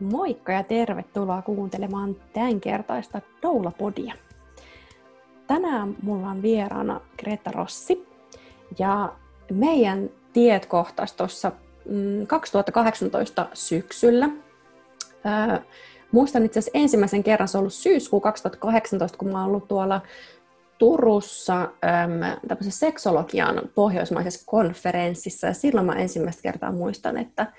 Moikka ja tervetuloa kuuntelemaan tämänkertaista Doula-podia. Tänään mulla on vieraana Greta Rossi ja meidän tiet kohtas tuossa 2018 mm, syksyllä. muistan itse asiassa ensimmäisen kerran, se on ollut syyskuu 2018, kun mä oon ollut tuolla Turussa äm, seksologian pohjoismaisessa konferenssissa, ja silloin mä ensimmäistä kertaa muistan, että,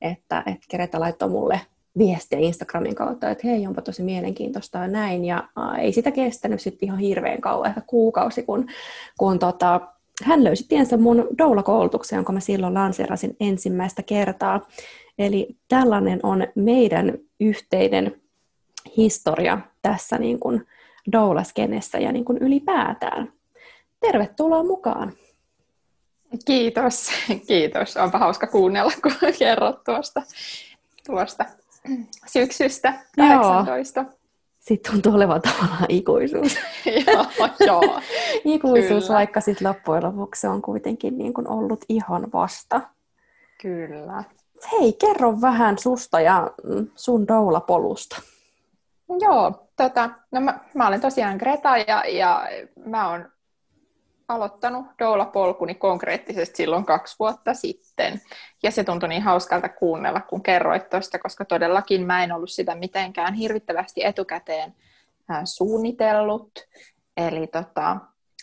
että, että Greta laittoi mulle viestiä Instagramin kautta, että hei, onpa tosi mielenkiintoista ja näin. Ja ää, ei sitä kestänyt sitten ihan hirveän kauan, ehkä kuukausi, kun, kun tota, hän löysi tiensä mun doula-koulutukseen, jonka mä silloin lanseerasin ensimmäistä kertaa. Eli tällainen on meidän yhteinen historia tässä niin kuin doulaskenessä ja niin kuin ylipäätään. Tervetuloa mukaan! Kiitos, kiitos. Onpa hauska kuunnella, kun kerrot tuosta, tuosta syksystä 18. Joo. Sitten tuntuu olevan tavallaan ikuisuus. joo, joo. ikuisuus, Kyllä. vaikka sitten loppujen lopuksi se on kuitenkin niin kuin ollut ihan vasta. Kyllä. Hei, kerro vähän susta ja sun doula-polusta. Joo, tota, no mä, mä olen tosiaan Greta ja, ja mä oon aloittanut doula-polkuni konkreettisesti silloin kaksi vuotta sitten. Ja se tuntui niin hauskalta kuunnella, kun kerroit tuosta, koska todellakin mä en ollut sitä mitenkään hirvittävästi etukäteen suunnitellut. Eli tota,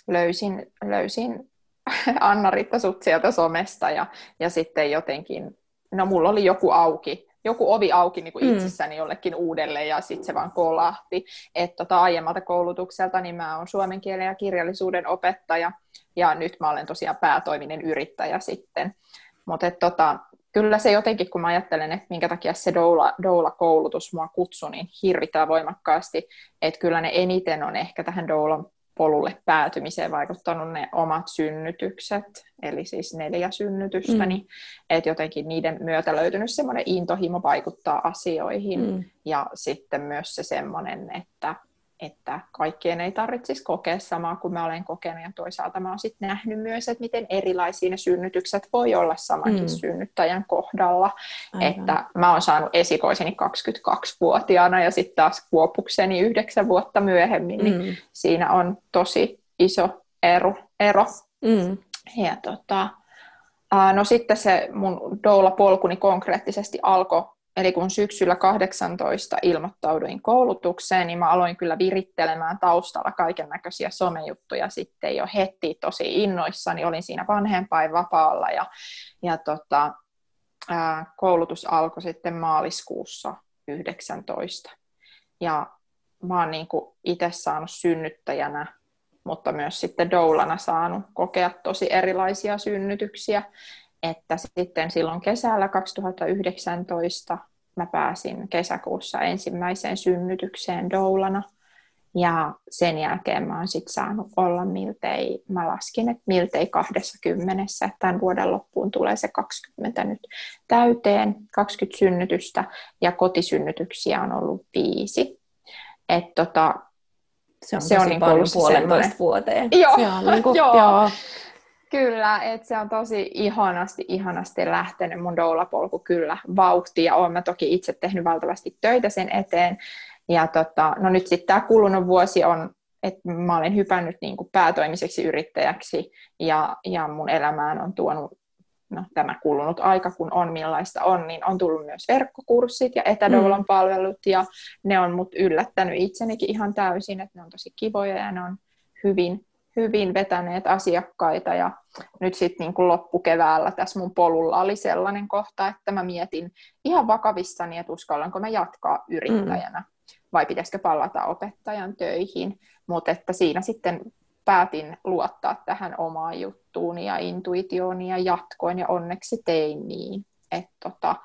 löysin, löysin Anna-Ritta sut sieltä somesta ja, ja sitten jotenkin, no mulla oli joku auki joku ovi auki niin kuin mm. itsessäni jollekin uudelle ja sitten se vaan kolahti. Että tota, aiemmalta koulutukselta niin mä oon suomen kielen ja kirjallisuuden opettaja ja nyt mä olen tosiaan päätoiminen yrittäjä sitten. Mutta tota, kyllä se jotenkin, kun mä ajattelen, että minkä takia se doula, doula-koulutus mua kutsui niin hirvittää voimakkaasti, että kyllä ne eniten on ehkä tähän doulan polulle päätymiseen vaikuttanut ne omat synnytykset, eli siis neljä synnytystä, mm. niin että jotenkin niiden myötä löytynyt semmoinen intohimo vaikuttaa asioihin, mm. ja sitten myös se semmoinen, että että kaikkien ei tarvitsisi kokea samaa kuin mä olen kokenut, ja toisaalta mä oon sitten nähnyt myös, että miten erilaisia ne synnytykset voi olla samankin mm. synnyttäjän kohdalla, Aivan. että mä oon saanut esikoiseni 22-vuotiaana, ja sitten taas kuopukseni yhdeksän vuotta myöhemmin, niin mm. niin siinä on tosi iso ero. ero. Mm. Ja tota, no sitten se mun doula-polkuni konkreettisesti alkoi Eli kun syksyllä 18 ilmoittauduin koulutukseen, niin mä aloin kyllä virittelemään taustalla kaiken näköisiä somejuttuja sitten jo heti tosi innoissani. Olin siinä vanhempainvapaalla ja, ja tota, ää, koulutus alkoi sitten maaliskuussa 19. Ja mä oon niin itse saanut synnyttäjänä, mutta myös sitten doulana saanut kokea tosi erilaisia synnytyksiä että sitten silloin kesällä 2019 mä pääsin kesäkuussa ensimmäiseen synnytykseen doulana. Ja sen jälkeen mä oon sitten saanut olla miltei, mä laskin, että miltei 20, että tämän vuoden loppuun tulee se 20 nyt täyteen, 20 synnytystä, ja kotisynnytyksiä on ollut viisi. Et tota, se on, se on niin paljon puolentoista vuoteen. Joo, se on niin kuin, joo. joo. Kyllä, että se on tosi ihanasti, ihanasti lähtenyt mun doulapolku kyllä vauhti ja olen mä toki itse tehnyt valtavasti töitä sen eteen. Ja tota, no nyt sitten tämä kulunut vuosi on, että mä olen hypännyt niin kuin päätoimiseksi yrittäjäksi ja, ja mun elämään on tuonut no, tämä kulunut aika, kun on millaista on, niin on tullut myös verkkokurssit ja etädoulan mm. palvelut ja ne on mut yllättänyt itsenikin ihan täysin, että ne on tosi kivoja ja ne on hyvin hyvin vetäneet asiakkaita ja nyt sitten niin kuin loppukeväällä tässä mun polulla oli sellainen kohta, että mä mietin ihan vakavissani, että uskallanko mä jatkaa yrittäjänä mm. vai pitäisikö palata opettajan töihin, mutta että siinä sitten päätin luottaa tähän omaan juttuuni ja intuitiooni ja jatkoin ja onneksi tein niin, että, tota,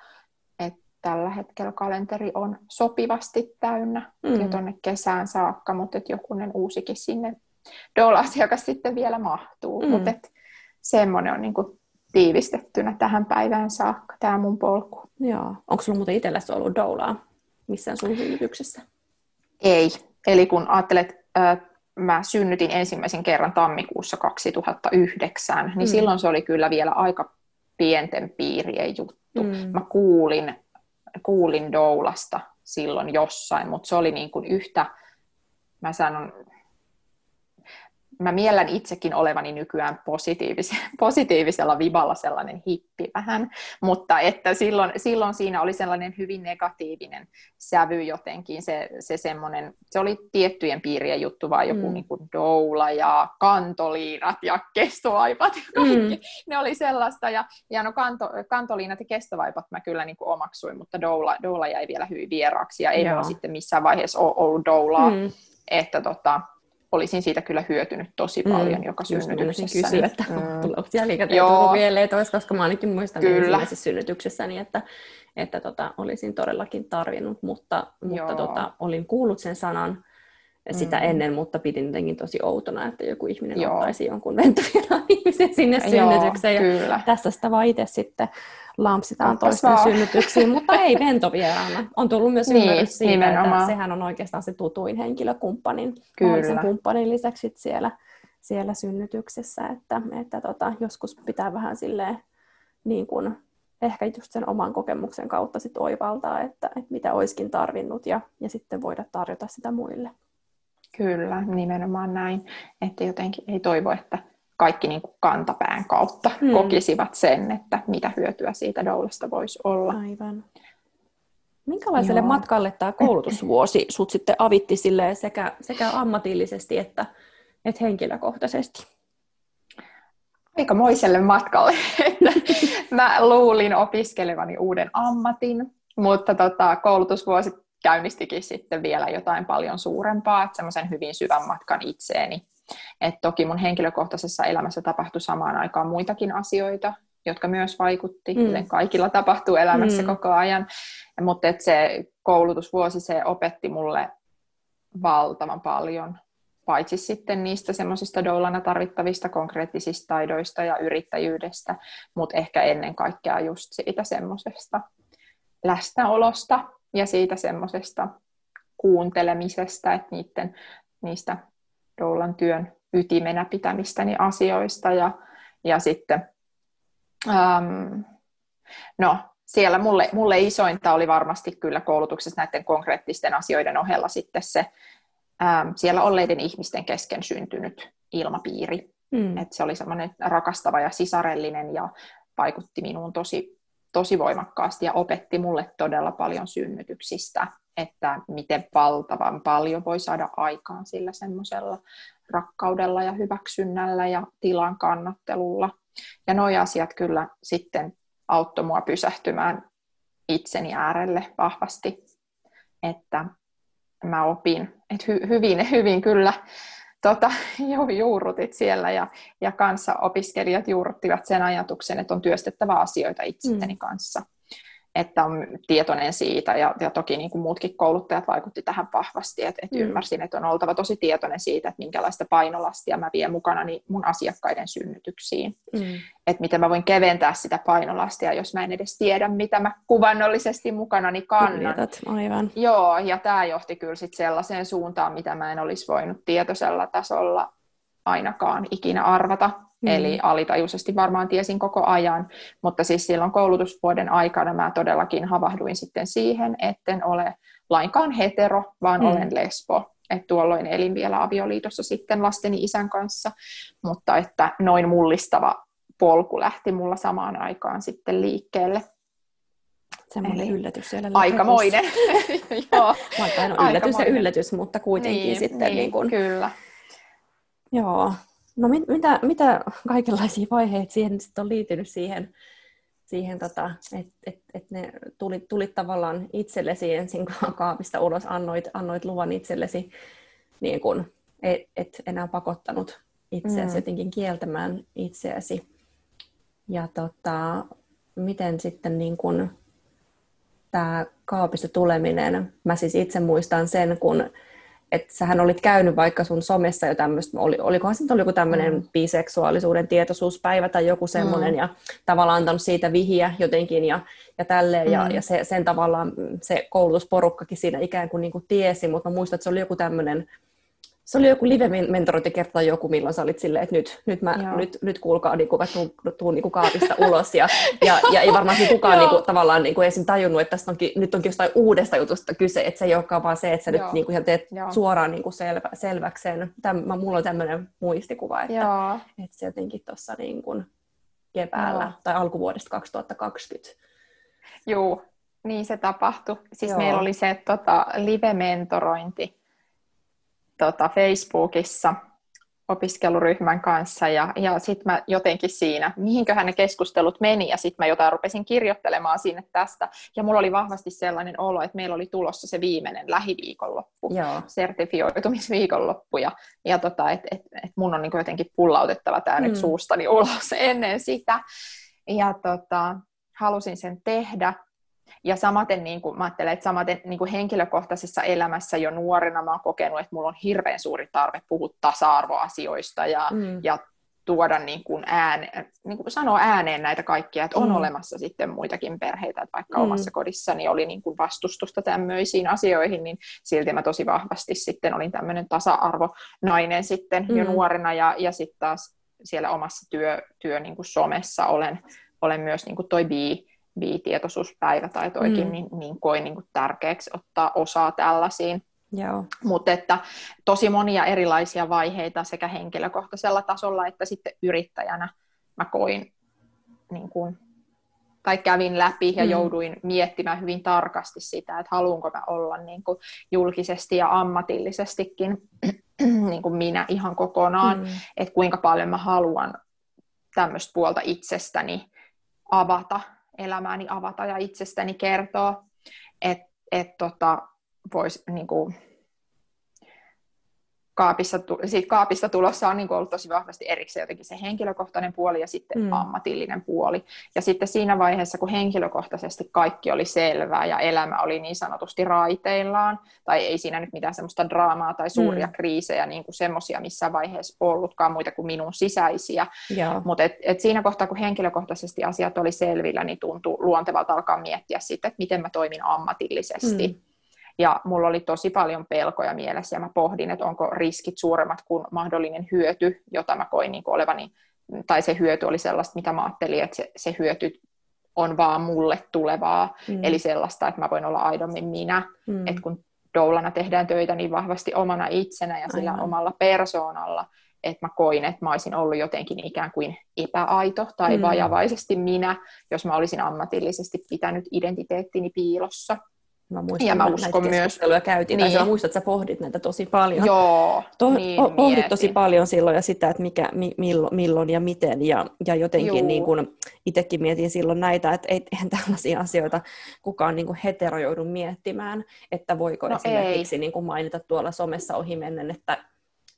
että tällä hetkellä kalenteri on sopivasti täynnä mm. jo tuonne kesään saakka, mutta et jokunen uusikin sinne doula-asiakas sitten vielä mahtuu. Mm. Mutta semmoinen on niinku tiivistettynä tähän päivään saakka, tämä mun polku. Joo. Onko sulla muuten itselläsi ollut doulaa missään sun synnytyksessä? Ei. Eli kun ajattelet, äh, mä synnytin ensimmäisen kerran tammikuussa 2009, niin mm. silloin se oli kyllä vielä aika pienten piirien juttu. Mm. Mä kuulin, kuulin doulasta silloin jossain, mutta se oli niin kuin yhtä, mä sanon, mä miellän itsekin olevani nykyään positiivis- positiivisella viballa sellainen hippi vähän, mutta että silloin, silloin siinä oli sellainen hyvin negatiivinen sävy jotenkin, se, se semmoinen, se oli tiettyjen piirien juttu, vaan joku mm. niin kuin doula ja kantoliinat ja kestoaipat ja kaikki, mm. ne oli sellaista, ja, ja no kanto, kantoliinat ja kestovaipat mä kyllä niin kuin omaksuin, mutta doula, doula jäi vielä hyvin vieraaksi, ja ei Joo. sitten missään vaiheessa ollut doulaa, mm. että tota, olisin siitä kyllä hyötynyt tosi mm. paljon mm, joka synnytyksessä. Kysyä, että mm. tuleeko jälkikäteen mieleen, koska mä ainakin muistan ensimmäisessä synnytyksessäni, että, että tota, olisin todellakin tarvinnut, mutta, mutta tota, olin kuullut sen sanan sitä mm. ennen, mutta pidin jotenkin tosi outona, että joku ihminen Joo. ottaisi jonkun lentoviraan ihmisen sinne synnytykseen. Joo, ja kyllä. tässä sitä vaan itse sitten lampsitaan toisten synnytyksiin, mutta ei ventovieraana. On tullut myös niin, ymmärrys siitä, nimenomaan. että sehän on oikeastaan se tutuin henkilökumppanin, Kyllä. kumppanin lisäksi siellä, siellä synnytyksessä, että, että tota, joskus pitää vähän silleen niin kuin, ehkä just sen oman kokemuksen kautta sit oivaltaa, että, että mitä olisikin tarvinnut ja, ja sitten voida tarjota sitä muille. Kyllä, nimenomaan näin, että jotenkin ei toivo, että kaikki niin kuin kantapään kautta hmm. kokisivat sen, että mitä hyötyä siitä doulasta voisi olla. Aivan. Minkälaiselle Joo. matkalle tämä koulutusvuosi sut sitten avitti sekä, sekä ammatillisesti että, että henkilökohtaisesti? Aikamoiselle matkalle. Mä luulin opiskelevani uuden ammatin, mutta tota, koulutusvuosi käynnistikin sitten vielä jotain paljon suurempaa, että semmoisen hyvin syvän matkan itseeni et toki mun henkilökohtaisessa elämässä tapahtui samaan aikaan muitakin asioita, jotka myös vaikutti, mm. kuten kaikilla tapahtuu elämässä mm. koko ajan. Mutta se koulutusvuosi, se opetti mulle valtavan paljon, paitsi sitten niistä semmoisista doulana tarvittavista konkreettisista taidoista ja yrittäjyydestä, mutta ehkä ennen kaikkea just siitä semmoisesta läsnäolosta ja siitä semmoisesta kuuntelemisesta, että niiden, niistä doulan työn ytimenä pitämistäni asioista ja, ja sitten ähm, no, siellä mulle, mulle isointa oli varmasti kyllä koulutuksessa näiden konkreettisten asioiden ohella sitten se ähm, siellä olleiden ihmisten kesken syntynyt ilmapiiri. Mm. Et se oli semmoinen rakastava ja sisarellinen ja vaikutti minuun tosi, tosi voimakkaasti ja opetti mulle todella paljon synnytyksistä että miten valtavan paljon voi saada aikaan sillä semmoisella rakkaudella ja hyväksynnällä ja tilan kannattelulla. Ja nuo asiat kyllä sitten auttoi mua pysähtymään itseni äärelle vahvasti, että mä opin, että hy, hyvin, hyvin kyllä tota, juurrutit siellä ja, ja kanssa opiskelijat juurruttivat sen ajatuksen, että on työstettävä asioita itseni mm. kanssa että on tietoinen siitä, ja, ja toki niin kuin muutkin kouluttajat vaikutti tähän vahvasti, että, että mm. ymmärsin, että on oltava tosi tietoinen siitä, että minkälaista painolastia mä vien mukana niin mun asiakkaiden synnytyksiin. Mm. Että miten mä voin keventää sitä painolastia, jos mä en edes tiedä, mitä mä kuvannollisesti mukana niin kannan. Aivan. Joo, ja tämä johti kyllä sit sellaiseen suuntaan, mitä mä en olisi voinut tietoisella tasolla ainakaan ikinä arvata. Mm. Eli alitajuisesti varmaan tiesin koko ajan, mutta siis silloin koulutusvuoden aikana mä todellakin havahduin sitten siihen, etten ole lainkaan hetero, vaan mm. olen lesbo. Et tuolloin elin vielä avioliitossa sitten lasteni isän kanssa, mutta että noin mullistava polku lähti mulla samaan aikaan sitten liikkeelle. Semmoinen Eli yllätys siellä Aikamoinen. Joo. Vaikka yllätys ja yllätys, mutta kuitenkin niin, sitten. Niin, niin kun... Kyllä. Joo, No mit, mitä, mitä kaikenlaisia vaiheita siihen sitten on liittynyt siihen, siihen tota, että et, et ne tulit, tulit tavallaan itsellesi ensin kaapista ulos, annoit, annoit luvan itsellesi, niin kun, et, et enää pakottanut itseäsi mm. jotenkin kieltämään itseäsi. Ja tota, miten sitten niin kun, tämä kaapista tuleminen, mä siis itse muistan sen, kun että sähän olit käynyt vaikka sun somessa jo tämmöistä, oli, olikohan se oli joku tämmöinen mm. biseksuaalisuuden tietoisuuspäivä tai joku semmoinen, mm. ja tavallaan antanut siitä vihiä jotenkin ja, ja tälleen, mm. ja, ja se, sen tavallaan se koulutusporukkakin siinä ikään kuin, niin kuin tiesi, mutta mä muistan, että se oli joku tämmöinen, se oli joku live-mentorointikerta tai joku, milloin sä olit silleen, että nyt, nyt, mä, nyt, nyt kuulkaa, niin kuin, mä tuun, tuun niin kuin kaapista ulos. Ja, ja, ja ei varmasti kukaan niin kuin, tavallaan niin kuin, esim. tajunnut, että tästä onkin, nyt onkin jostain uudesta jutusta kyse, että se ei olekaan vaan se, että sä Joo. nyt niin kuin, teet Joo. suoraan niin kuin selvä, selväkseen. Täm, mä, mulla on tämmöinen muistikuva, että, että se jotenkin tuossa niin kuin keväällä Joo. tai alkuvuodesta 2020. Joo, niin se tapahtui. Siis Joo. meillä oli se tota, live-mentorointi, tota, Facebookissa opiskeluryhmän kanssa ja, ja sitten mä jotenkin siinä, mihinköhän ne keskustelut meni ja sitten mä jotain rupesin kirjoittelemaan sinne tästä ja mulla oli vahvasti sellainen olo, että meillä oli tulossa se viimeinen lähiviikonloppu, Joo. sertifioitumisviikonloppu ja, ja tota, että et, et mun on niin jotenkin pullautettava tämä mm. nyt suustani ulos ennen sitä ja tota, halusin sen tehdä ja samaten, niin kuin, mä ajattelen, että samaten niin kuin henkilökohtaisessa elämässä jo nuorena mä oon kokenut, että mulla on hirveän suuri tarve puhua tasa-arvoasioista ja, mm. ja tuoda niin kuin ääne, niin kuin sanoa ääneen näitä kaikkia, että on mm. olemassa sitten muitakin perheitä, että vaikka mm. omassa kodissani oli niin kuin vastustusta tämmöisiin asioihin, niin silti mä tosi vahvasti sitten olin tämmöinen tasa-arvonainen sitten mm. jo nuorena ja, ja sitten taas siellä omassa työ, työ niin kuin somessa olen, olen myös niin kuin toi bi, bi-tietoisuuspäivä tai toikin, mm. niin, niin koin niin kuin tärkeäksi ottaa osaa tällaisiin. Mutta että tosi monia erilaisia vaiheita sekä henkilökohtaisella tasolla että sitten yrittäjänä mä koin niin kuin, tai kävin läpi ja mm. jouduin miettimään hyvin tarkasti sitä, että haluanko mä olla niin kuin julkisesti ja ammatillisestikin niin kuin minä ihan kokonaan, mm. että kuinka paljon mä haluan tämmöistä puolta itsestäni avata elämääni avata ja itsestäni kertoa, että et tota, voisi niin kaapissa, siitä kaapista tulossa on niin ollut tosi vahvasti erikseen jotenkin se henkilökohtainen puoli ja sitten mm. ammatillinen puoli. Ja sitten siinä vaiheessa, kun henkilökohtaisesti kaikki oli selvää ja elämä oli niin sanotusti raiteillaan, tai ei siinä nyt mitään semmoista draamaa tai suuria mm. kriisejä, niin kuin semmoisia missään vaiheessa ollutkaan muita kuin minun sisäisiä. Mutta et, et siinä kohtaa, kun henkilökohtaisesti asiat oli selvillä, niin tuntui luontevalta alkaa miettiä sitten, että miten mä toimin ammatillisesti. Mm ja mulla oli tosi paljon pelkoja mielessä ja mä pohdin, että onko riskit suuremmat kuin mahdollinen hyöty, jota mä koin niin olevani, tai se hyöty oli sellaista, mitä mä ajattelin, että se, se hyöty on vaan mulle tulevaa, mm. eli sellaista, että mä voin olla aidommin minä, mm. että kun doulana tehdään töitä niin vahvasti omana itsenä ja sillä Aivan. omalla persoonalla, että mä koin, että mä olisin ollut jotenkin ikään kuin epäaito tai mm. vajavaisesti minä, jos mä olisin ammatillisesti pitänyt identiteettini piilossa. Mä muistan, ja mä uskon näitä myös. käytiin, niin. tai mä muistan, että sä pohdit näitä tosi paljon. Joo, to, niin pohdit mietin. tosi paljon silloin ja sitä, että mikä, mi, milloin, milloin ja miten. Ja, ja jotenkin niin kun, itsekin mietin silloin näitä, että ei, eihän tällaisia asioita kukaan niin kuin hetero joudu miettimään, että voiko no esimerkiksi niin kuin mainita tuolla somessa ohi mennen, että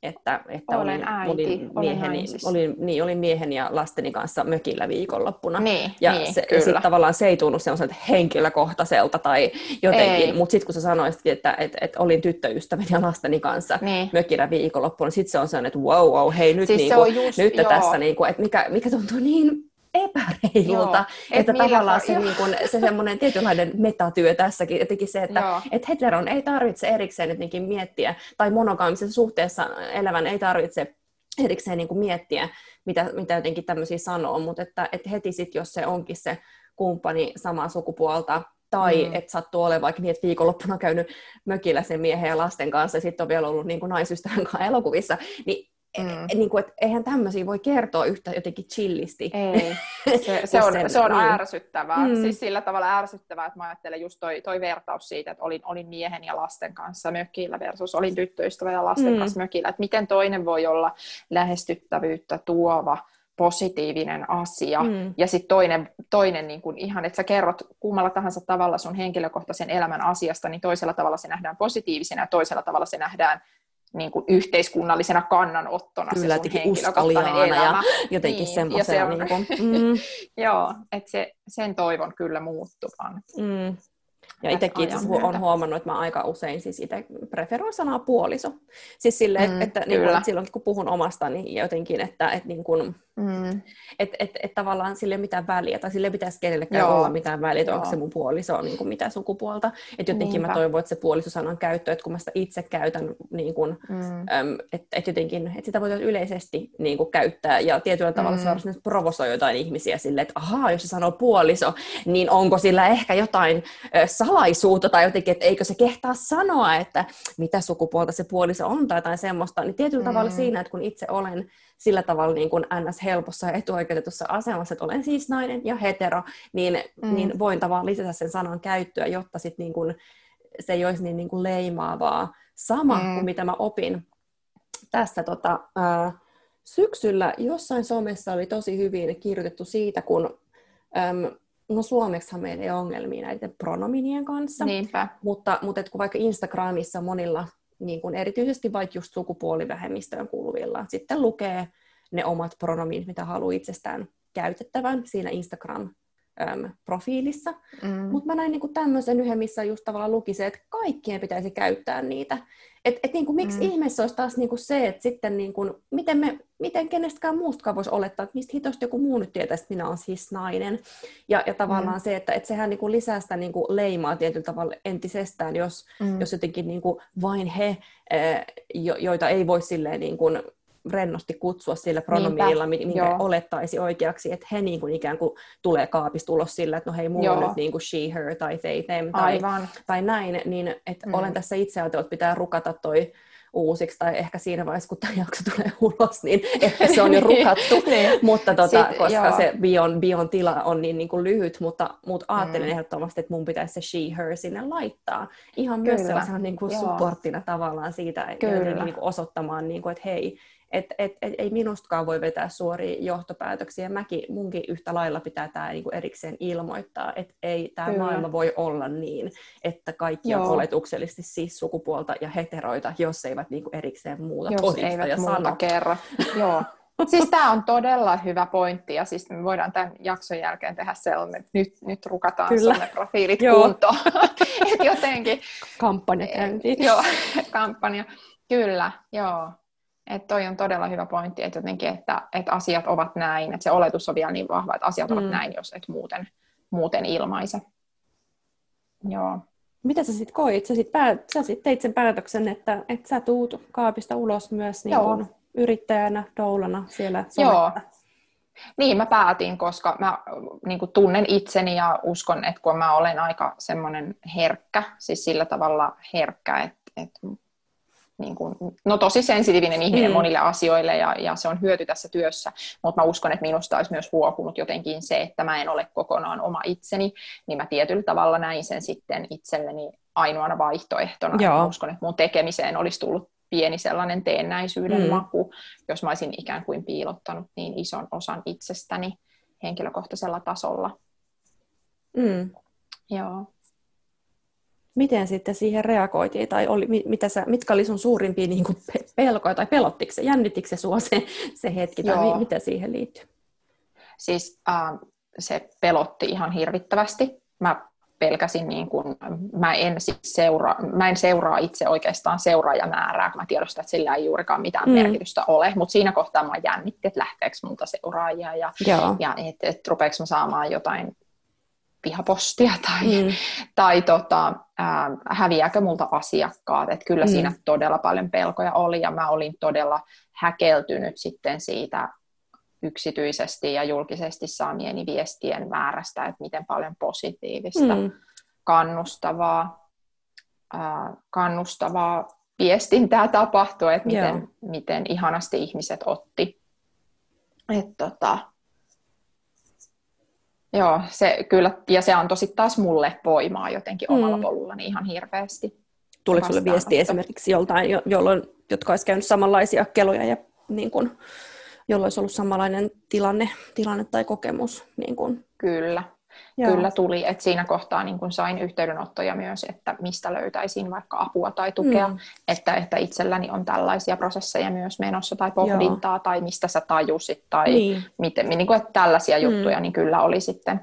että, että olen olin, äiti, olin, mieheni, olin, niin, olin miehen ja lasteni kanssa mökillä viikonloppuna. Niin, ja niin, se, ja sitten tavallaan se ei tunnu sellaiselta henkilökohtaiselta tai jotenkin, mutta sitten kun sä sanoisit, että et, et olin tyttöystäväni ja lasteni kanssa niin. mökillä viikonloppuna, niin sitten se on sellainen, että wow, wow hei nyt, siis niinku, just, nyt tässä, niinku, että mikä, mikä tuntuu niin epäreilulta, Joo, että et tavallaan se, niin kun, se semmoinen tietynlainen metatyö tässäkin, jotenkin se, että et heteron ei tarvitse erikseen jotenkin miettiä, tai monogaamisessa suhteessa elävän ei tarvitse erikseen niin kuin miettiä, mitä, mitä jotenkin tämmöisiä sanoo, mutta että, että heti sitten, jos se onkin se kumppani samaa sukupuolta, tai mm. että sattuu olemaan vaikka niin, että viikonloppuna käynyt mökillä sen miehen ja lasten kanssa, ja sitten on vielä ollut niin kuin naisystävän kanssa elokuvissa, niin Mm. Et, niin kuin, et eihän tämmöisiä voi kertoa yhtä jotenkin chillisti. Ei, se, se on, sen, se on niin. ärsyttävää. Mm. Siis sillä tavalla ärsyttävää, että mä ajattelen just toi, toi vertaus siitä, että olin, olin miehen ja lasten kanssa mökillä versus olin tyttöystävä ja lasten mm. kanssa mökillä. Että miten toinen voi olla lähestyttävyyttä tuova, positiivinen asia. Mm. Ja sitten toinen, toinen niin kun ihan, että sä kerrot kummalla tahansa tavalla sun henkilökohtaisen elämän asiasta, niin toisella tavalla se nähdään positiivisena ja toisella tavalla se nähdään niin kuin yhteiskunnallisena kannanottona Kyllä, se sun henkilökohtainen elämä. Ja jotenkin niin, semmoisena. Ja se on, niin kuin, mm. joo, että se, sen toivon kyllä muuttuvan. Mm. Ja itsekin itse olen huomannut, että mä aika usein siis itse preferoin sanaa puoliso. Siis silleen, mm, että, niin kun, että silloin kun puhun omasta, niin jotenkin, että, että niin kun, Mm. Että et, et tavallaan sille ei mitään väliä, tai sille pitäisi kenellekään Joo. olla mitään väliä, että onko se mun puoliso niin kuin mitä sukupuolta. Että jotenkin Niinpä. mä toivon, että se puolisosanan käyttö, että kun mä sitä itse käytän, niin kuin, mm. että et jotenkin, että sitä voidaan yleisesti niin kuin käyttää, ja tietyllä tavalla mm. se varsin provosoi jotain ihmisiä sille, että ahaa, jos se sanoo puoliso, niin onko sillä ehkä jotain ö, salaisuutta, tai jotenkin, että eikö se kehtaa sanoa, että mitä sukupuolta se puoliso on, tai jotain semmoista, niin tietyllä mm. tavalla siinä, että kun itse olen sillä tavalla niin kuin ns. helpossa ja etuoikeutetussa asemassa, että olen siis nainen ja hetero, niin, mm. niin voin tavallaan lisätä sen sanan käyttöä, jotta sit niin kuin, se ei olisi niin, niin kuin leimaavaa. Sama mm. kuin mitä mä opin tässä tota, ää, syksyllä jossain somessa oli tosi hyvin kirjoitettu siitä, kun äm, no suomeksihan meillä ei ole ongelmia näiden pronominien kanssa, Niinpä. mutta, mutta et kun vaikka Instagramissa monilla niin kuin erityisesti vaikka just sukupuolivähemmistöön kuuluvilla. Sitten lukee ne omat pronomin, mitä haluaa itsestään käytettävän siinä Instagram profiilissa. Mm. Mutta mä näin niinku tämmöisen yhden, missä just tavallaan luki se, että kaikkien pitäisi käyttää niitä. Että et niinku, miksi mm. ihmeessä olisi taas niinku se, että sitten niinku, miten, me, miten kenestäkään muustakaan voisi olettaa, että mistä hitosti joku muu nyt tietäisi, että minä olen siis nainen. Ja, ja tavallaan mm. se, että et sehän niinku lisää sitä niinku leimaa tietyllä tavalla entisestään, jos, mm. jos jotenkin niinku vain he, jo, joita ei voi silleen niinku rennosti kutsua sillä pronomiilla, minkä Joo. olettaisi oikeaksi, että he niin kuin ikään kuin tulee kaapista ulos sillä, että no hei, mulla Joo. on nyt niin kuin she, her tai they, them tai, Aivan. tai näin, niin että mm. olen tässä itse ajatellut, että pitää rukata toi uusiksi, tai ehkä siinä vaiheessa, kun tämä jakso tulee ulos, niin ehkä se on jo rukattu, niin. mutta tota, Sit, koska joo. se bion, bion tila on niin, niin kuin lyhyt, mutta, mutta ajattelin mm. ehdottomasti, että mun pitäisi se she, her sinne laittaa. Ihan Kyllä. myös sellaisena niin kuin supporttina tavallaan siitä, että niin kuin osoittamaan, niin kuin, että hei, että et, et, ei minustakaan voi vetää suoria johtopäätöksiä. Mäkin, munkin yhtä lailla pitää tämä niinku erikseen ilmoittaa, että ei tämä maailma voi olla niin, että kaikki Joo. on oletuksellisesti siis sukupuolta ja heteroita, jos eivät niinku erikseen muuta jos eivät ja muuta sano. kerro. Joo. Siis tämä on todella hyvä pointti ja siis me voidaan tämän jakson jälkeen tehdä sellainen, että nyt, nyt rukataan Kyllä. profiilit kuntoon. Et jotenkin. Kampanja käyntiin. Joo, kampanja. Kyllä, joo. Että toi on todella hyvä pointti, että jotenkin, että, että asiat ovat näin, että se oletus on vielä niin vahva, että asiat mm. ovat näin, jos et muuten, muuten ilmaise. Joo. Mitä sä sitten koit? Sä sitten sit teit sen päätöksen, että, että sä tuut kaapista ulos myös niin kun yrittäjänä, doulana siellä Joo. Niin, mä päätin, koska mä niin kuin tunnen itseni ja uskon, että kun mä olen aika semmoinen herkkä, siis sillä tavalla herkkä, että, että niin kuin, no tosi sensitiivinen ihminen mm. monille asioille ja, ja se on hyöty tässä työssä, mutta mä uskon, että minusta olisi myös huokunut jotenkin se, että mä en ole kokonaan oma itseni, niin mä tietyllä tavalla näin sen sitten itselleni ainoana vaihtoehtona. Joo. Mä uskon, että mun tekemiseen olisi tullut pieni sellainen teennäisyyden mm. maku, jos mä olisin ikään kuin piilottanut niin ison osan itsestäni henkilökohtaisella tasolla. Mm. Joo miten sitten siihen reagoitiin, tai oli, mitä sä, mitkä oli sun suurimpia niin kuin pelkoja, tai pelottiko se, jännittikö se sua se, se hetki, tai Joo. mitä siihen liittyy? Siis äh, se pelotti ihan hirvittävästi. Mä pelkäsin, niin kuin, mä, en siis seura, mä en seuraa itse oikeastaan seuraajamäärää, kun mä tiedostan, että sillä ei juurikaan mitään mm. merkitystä ole, mutta siinä kohtaa mä jännitti, että lähteekö multa seuraajia ja, ja että et, rupeeko mä saamaan jotain vihapostia tai, mm. tai tota, ää, häviääkö multa asiakkaat. Et kyllä mm. siinä todella paljon pelkoja oli ja mä olin todella häkeltynyt sitten siitä yksityisesti ja julkisesti saamieni viestien määrästä, että miten paljon positiivista, mm. kannustavaa, ää, kannustavaa viestintää tapahtui, että miten, miten ihanasti ihmiset otti. Et tota, Joo, se kyllä, ja se antoi sitten taas mulle voimaa jotenkin omalla mm. polullani ihan hirveästi. Tuliko sulle viesti esimerkiksi joltain, jo, jolloin, jotka olisi käynyt samanlaisia keloja ja niin kun, jolloin olisi ollut samanlainen tilanne, tilanne tai kokemus? Niin kun. Kyllä, Joo. kyllä tuli. Et siinä kohtaa niin kun sain yhteydenottoja myös, että mistä löytäisin vaikka apua tai tukea, mm. että, että itselläni on tällaisia prosesseja myös menossa tai pohdintaa Joo. tai mistä sä tajusit tai niin. miten, niin kuin, että tällaisia mm. juttuja niin kyllä oli sitten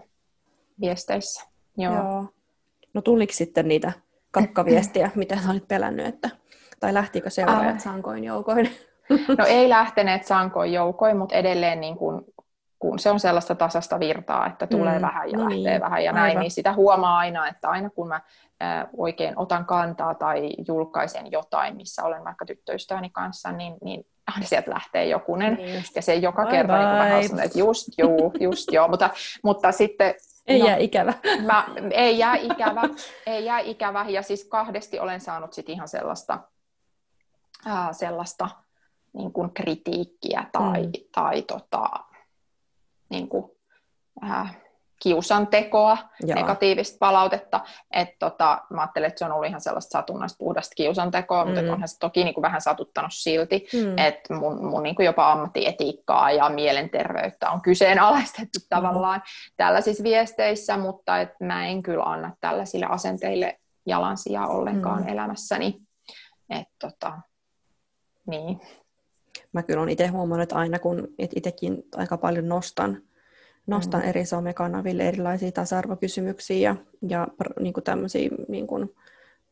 viesteissä. Joo. Joo. No tuliko sitten niitä kakkaviestiä, mitä sä olit pelännyt, että, tai lähtikö seuraajat sankoin joukoin? No ei lähteneet sankoin joukoin, mutta edelleen niin kun, kun se on sellaista tasasta virtaa, että tulee mm, vähän ja no lähtee niin, vähän ja näin, aivan. niin sitä huomaa aina, että aina kun mä äh, oikein otan kantaa tai julkaisen jotain, missä olen vaikka tyttöystäväni kanssa, niin, niin aina sieltä lähtee jokunen. Niin ja se joka bye kerta niin vähän sanoo, että just juu, just joo, mutta, mutta sitten ei no, jää ikävä. Mä, ei jää ikävä, ei jää ikävä. Ja siis kahdesti olen saanut sit ihan sellaista, ää, sellaista niin kuin kritiikkiä tai, mm. tai tota, niin kuin, ää, kiusantekoa, Joo. negatiivista palautetta. Et tota, mä ajattelen, että se on ollut ihan sellaista satunnaista puhdasta kiusantekoa, mm. mutta onhan se toki niin kuin vähän satuttanut silti, mm. että mun, mun niin kuin jopa ammattietiikkaa ja mielenterveyttä on kyseenalaistettu mm. tavallaan tällaisissa viesteissä, mutta et mä en kyllä anna tällaisille asenteille jalansijaa ollenkaan mm. elämässäni. Et tota, niin. Mä kyllä olen itse huomannut, että aina kun itsekin aika paljon nostan nostan mm. eri somekanaville erilaisia tasa-arvokysymyksiä ja, ja niin kuin tämmöisiä niin kuin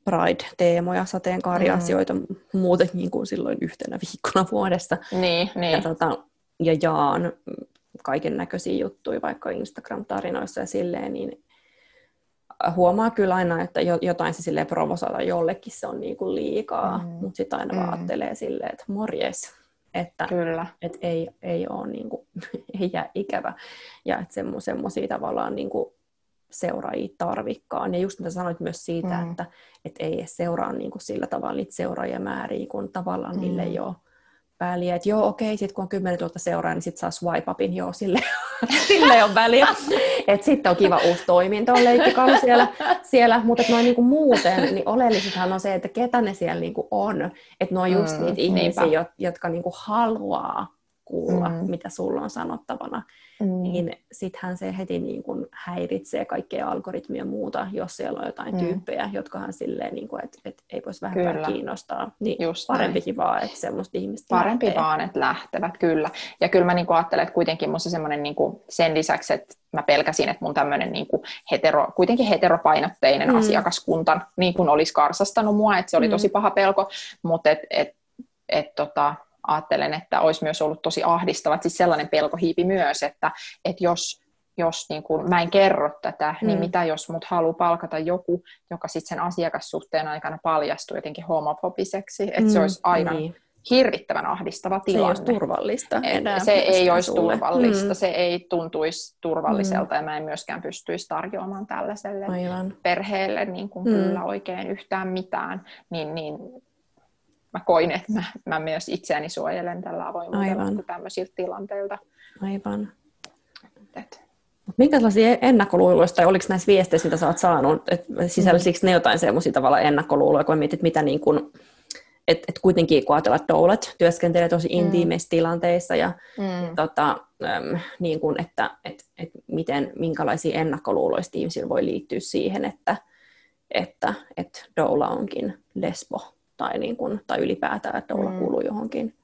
Pride-teemoja, sateenkaariasioita mm. muuten niin kuin silloin yhtenä viikkona vuodessa. Niin, niin. Ja, tota, ja jaan kaiken näköisiä juttuja vaikka Instagram-tarinoissa ja silleen, niin huomaa kyllä aina, että jotain se silleen provosoida jollekin se on niin kuin liikaa, mm. mutta sitten aina mm. vaan ajattelee silleen, että morjes, että Kyllä. Et ei, ei, ole, niin kuin, ei jää ikävä ja että semmoisia tavallaan niin kuin seuraajia tarvikkaan. Ja just mitä sanoit myös siitä, mm. että et ei seuraa niin kuin sillä tavalla niitä seuraajia määriä, kun tavallaan mm. niille ei ole väliä, että joo okei, sitten kun on 10 000 seuraa, niin sitten saa swipe upin, joo sille, sille on väliä. että sitten on kiva uusi toiminto on leikkikalu siellä, siellä. mutta noin niinku muuten, niin oleellisethan on se, että ketä ne siellä niinku on. Että ne on just mm, niitä ihmisiä, niinpä. jotka niinku haluaa kuulla, mm. mitä sulla on sanottavana, mm. niin sittenhän se heti niin kuin häiritsee kaikkea algoritmia ja muuta, jos siellä on jotain mm. tyyppejä, jotka silleen, niin kuin, että, että ei voisi vähän kiinnostaa. Niin Just parempikin näin. vaan, että semmoista ihmistä Parempi lähtee. vaan, että lähtevät, kyllä. Ja kyllä mä niin kuin ajattelen, että kuitenkin musta semmoinen niin kuin sen lisäksi, että mä pelkäsin, että mun tämmöinen niin kuin hetero, kuitenkin heteropainotteinen mm. asiakaskunta niin kuin olisi karsastanut mua, että se oli mm. tosi paha pelko, mutta et, et, et, tota, ajattelen, että olisi myös ollut tosi ahdistava. Siis sellainen pelkohiipi myös, että, että jos, jos niin kuin, mä en kerro tätä, niin mm. niin mitä jos mut haluaa palkata joku, joka sitten sen asiakassuhteen aikana paljastuu jotenkin homofobiseksi, että mm, se olisi aivan niin. hirvittävän ahdistava tilanne. Se ei olisi turvallista enää. Se ei olisi sulle. turvallista, mm. se ei tuntuisi turvalliselta mm. ja mä en myöskään pystyisi tarjoamaan tällaiselle aivan. perheelle niin kuin mm. kyllä oikein yhtään mitään, niin, niin mä koin, että mä, mä myös itseäni suojelen tällä avoimuudella Aivan. tämmöisiltä tilanteilta. Aivan. Et. Minkälaisia ennakkoluuloista, tai oliko näissä viesteissä, mitä sä oot saanut, että sisälsikö ne jotain semmoisia tavalla ennakkoluuloja, kun mietit, mitä niin kuin, että et kuitenkin kun ajatellaan, että doulet työskentelee tosi mm. intiimeissä tilanteissa ja mm. tota, äm, niin kuin, että et, et miten, minkälaisia ennakkoluuloja ihmisillä voi liittyä siihen, että, että et doula onkin lesbo tai, niin kuin, tai ylipäätään, että olla mm. kuuluu johonkin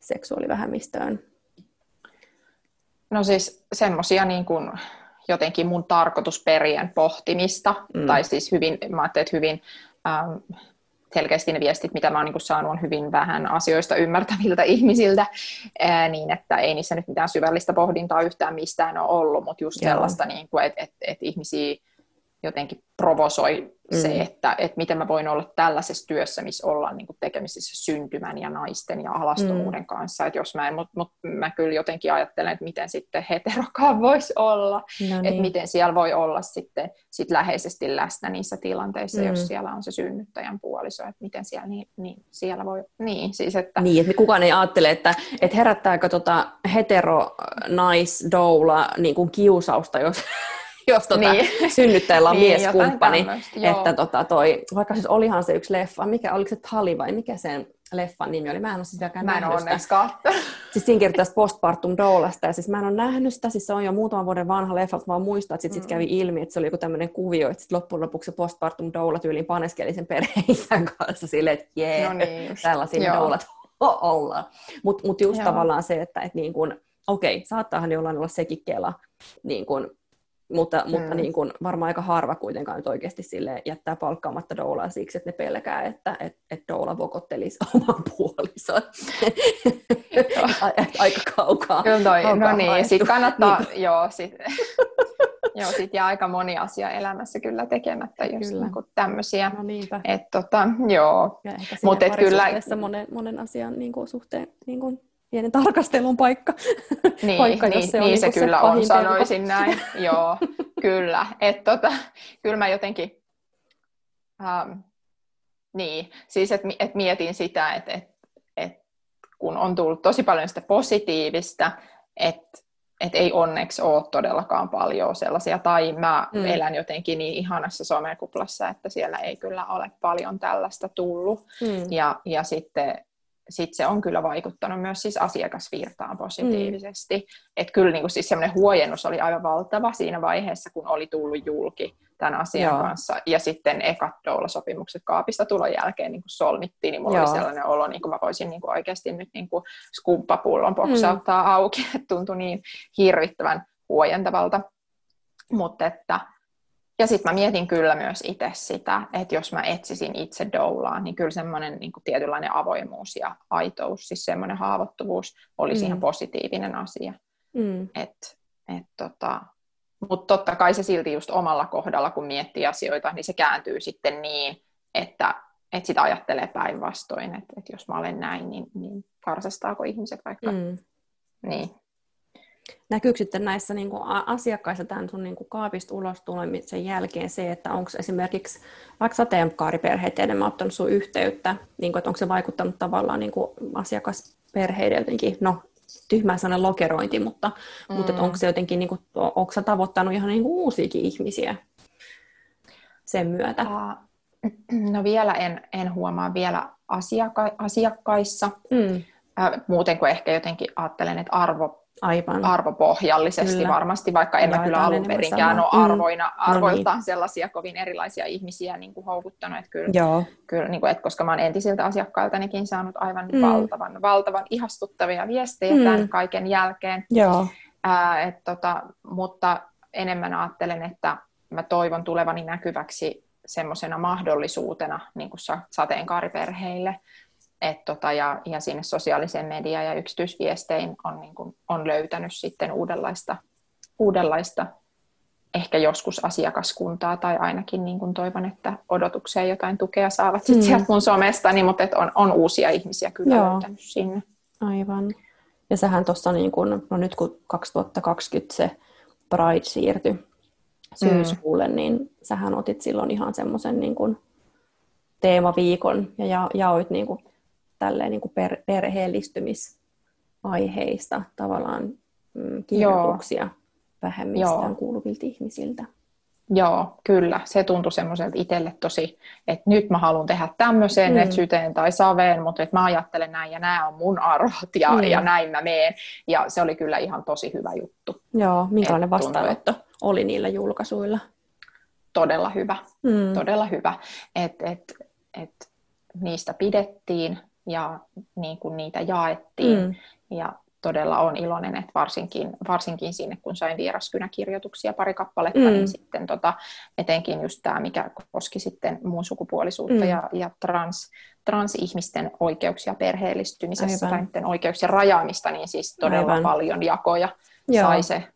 seksuaalivähemmistöön? No siis semmoisia niin kuin jotenkin mun tarkoitusperien pohtimista, mm. tai siis hyvin, mä ajattelin, että hyvin ähm, selkeästi ne viestit, mitä mä oon niin saanut, on hyvin vähän asioista ymmärtäviltä ihmisiltä, ää, niin että ei niissä nyt mitään syvällistä pohdintaa yhtään mistään ole ollut, mutta just Joo. sellaista, niin kuin, että, että, että ihmisiä jotenkin provosoi se, mm. että, että miten mä voin olla tällaisessa työssä, missä ollaan niin tekemisissä syntymän ja naisten ja alastomuuden mm. kanssa. Että jos mä en, mutta mut mä kyllä jotenkin ajattelen, että miten sitten heterokaan voisi olla, no niin. että miten siellä voi olla sitten sit läheisesti läsnä niissä tilanteissa, mm. jos siellä on se synnyttäjän puoliso, että miten siellä, niin, niin siellä voi, niin siis että... Niin, että kukaan ei ajattele, että, että herättääkö tota hetero doula niin kuin kiusausta, jos jos tota, niin. synnyttäjällä on niin, mieskumppani. Että tota toi, vaikka siis olihan se yksi leffa, mikä, oliko se Tali vai mikä sen leffan nimi oli? Mä en ole siis mä en nähnyt sitä. Siis siinä kertaa postpartum doulasta, ja siis mä en ole nähnyt sitä, siis se on jo muutaman vuoden vanha leffa, mutta vaan muistan, että sitten mm. sit kävi ilmi, että se oli joku tämmöinen kuvio, että sit loppujen lopuksi se postpartum doula tyyliin paneskeli sen perheen kanssa silleen, että jee, no niin, tällaisia doulat ollaan. Mutta mut just Joo. tavallaan se, että et niin kun, okei, saattaahan jollain olla sekin kela, niin kun, mutta, mm. mutta niin kuin varmaan aika harva kuitenkaan nyt oikeasti sille jättää palkkaamatta doulaa siksi, että ne pelkää, että et, et doula vokottelisi oman puolison. aika kaukaa. Kyllä toi, kaukaa no niin, sitten kannattaa, niin. joo, sit, joo, sit jää aika moni asia elämässä kyllä tekemättä just kyllä. Niin tämmöisiä. No niinpä. Et, tota, joo. Ja ehkä Mut et kyllä... monen, monen asian niin kuin, suhteen niin kuin, pienen tarkastelun paikka. Niin, paikka, niin, se, niin se, se kyllä on, sanoisin näin. Joo, kyllä. Et, tota, kyllä mä jotenkin, ähm, niin, siis että et mietin sitä, että et, et, kun on tullut tosi paljon sitä positiivista, että et ei onneksi ole todellakaan paljon sellaisia, tai mä mm. elän jotenkin niin ihanassa somekuplassa, että siellä ei kyllä ole paljon tällaista tullut. Mm. Ja, ja sitten sit se on kyllä vaikuttanut myös siis asiakasvirtaan positiivisesti. Mm. Että kyllä niin kuin siis semmoinen huojennus oli aivan valtava siinä vaiheessa, kun oli tullut julki tämän asian Joo. kanssa. Ja sitten ekat sopimukset kaapista tulon jälkeen niin kuin solmittiin, niin mulla Joo. oli sellainen olo, niin kuin mä voisin niin kuin oikeasti nyt niin kuin skumppapullon boksauttaa mm. auki. Että tuntui niin hirvittävän huojentavalta. Mutta että ja sitten mä mietin kyllä myös itse sitä, että jos mä etsisin itse doulaa, niin kyllä semmoinen niin tietynlainen avoimuus ja aitous, siis semmoinen haavoittuvuus olisi mm. ihan positiivinen asia. Mm. Et, et tota, Mutta totta kai se silti just omalla kohdalla, kun miettii asioita, niin se kääntyy sitten niin, että et sitä ajattelee päinvastoin, että et jos mä olen näin, niin, niin karsastaako ihmiset vaikka. Mm. Niin. Näkyykö sitten näissä niin kuin asiakkaissa tämän sun niin kuin kaapista ulos tulemisen jälkeen se, että onko esimerkiksi vaikka sateenkaariperheet enemmän ottanut sun yhteyttä, niin kuin, että onko se vaikuttanut tavallaan niin kuin asiakasperheiden jotenkin, no tyhmä sana lokerointi, mutta, mm. mutta onko se jotenkin, niin kuin, onko sä tavoittanut ihan niin kuin uusiakin ihmisiä sen myötä? No vielä en, en huomaa vielä asiakka- asiakkaissa, mm. muuten kuin ehkä jotenkin ajattelen, että arvo Aivan. arvopohjallisesti kyllä. varmasti, vaikka en mä kyllä alun perinkään ole arvoina, mm. arvoiltaan no niin. sellaisia kovin erilaisia ihmisiä niin kuin houkuttanut. Että kyllä, Joo. Kyllä, niin kuin, että koska mä olen entisiltä asiakkailtanikin saanut aivan mm. valtavan, valtavan ihastuttavia viestejä mm. tämän kaiken jälkeen. Joo. Ää, et, tota, mutta enemmän ajattelen, että mä toivon tulevani näkyväksi semmoisena mahdollisuutena niin kuin sateenkaariperheille, et tota, ja, ja sinne sosiaaliseen mediaan ja yksityisviestein on, niin kuin, on löytänyt sitten uudenlaista, uudenlaista ehkä joskus asiakaskuntaa tai ainakin niin kuin toivon, että odotukseen jotain tukea saavat sit mm. sieltä mun somestani, mutta et on, on uusia ihmisiä kyllä Joo. löytänyt sinne. Aivan. Ja sähän tuossa, niin kun, no nyt kun 2020 se Pride siirtyi syyskuulle, mm. niin sähän otit silloin ihan semmoisen niin teemaviikon ja ja jaoit niin kuin tälleen niin kuin per, perheellistymisaiheista tavallaan mm, kirjoituksia Joo. Joo. kuuluvilta ihmisiltä. Joo, kyllä. Se tuntui semmoiselta itselle tosi, että nyt mä haluan tehdä tämmöisen, mm. että syteen tai saveen, mutta että mä ajattelen näin ja nämä on mun arvot ja, mm. ja näin mä meen. Ja se oli kyllä ihan tosi hyvä juttu. Joo, minkälainen vastaanotto oli niillä julkaisuilla? Todella hyvä, mm. todella hyvä. Et, et, et niistä pidettiin ja niin kuin niitä jaettiin. Mm. Ja todella on iloinen, että varsinkin, varsinkin sinne, kun sain vieraskynäkirjoituksia pari kappaletta, niin mm. niin sitten tota, etenkin just tämä, mikä koski sitten muun sukupuolisuutta mm. ja, ja trans, transihmisten oikeuksia perheellistymisessä Aivan. tai oikeuksien rajaamista, niin siis todella Aivan. paljon jakoja Joo. sai se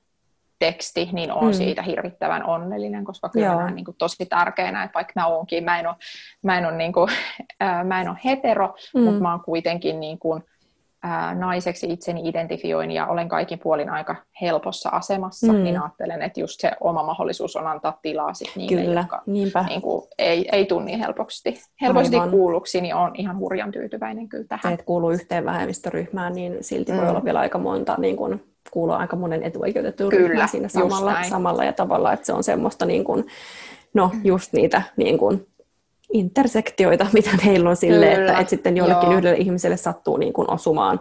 teksti, niin on mm. siitä hirvittävän onnellinen, koska kyllä Joo. näen niin kuin tosi tärkeänä, että vaikka mä oonkin, mä en ole, mä en ole, niin kuin, ää, mä en ole hetero, mm. mutta mä oon kuitenkin niin kuin, ää, naiseksi itseni identifioin ja olen kaikin puolin aika helpossa asemassa, mm. niin ajattelen, että just se oma mahdollisuus on antaa tilaa sit niille, kyllä. jotka niin kuin, ei, ei tunni niin helposti, helposti kuulluksi, niin on ihan hurjan tyytyväinen kyllä tähän. Et kuuluu yhteen vähemmistöryhmään, niin silti mm. voi olla vielä aika monta niin kuin, kuuluu aika monen etuoikeutettu ryhmä siinä samalla, samalla ja tavalla, että se on semmoista niin kuin, no, just niitä niin kuin, intersektioita, mitä meillä on sille, että, että sitten jollekin Joo. yhdelle ihmiselle sattuu niin kuin osumaan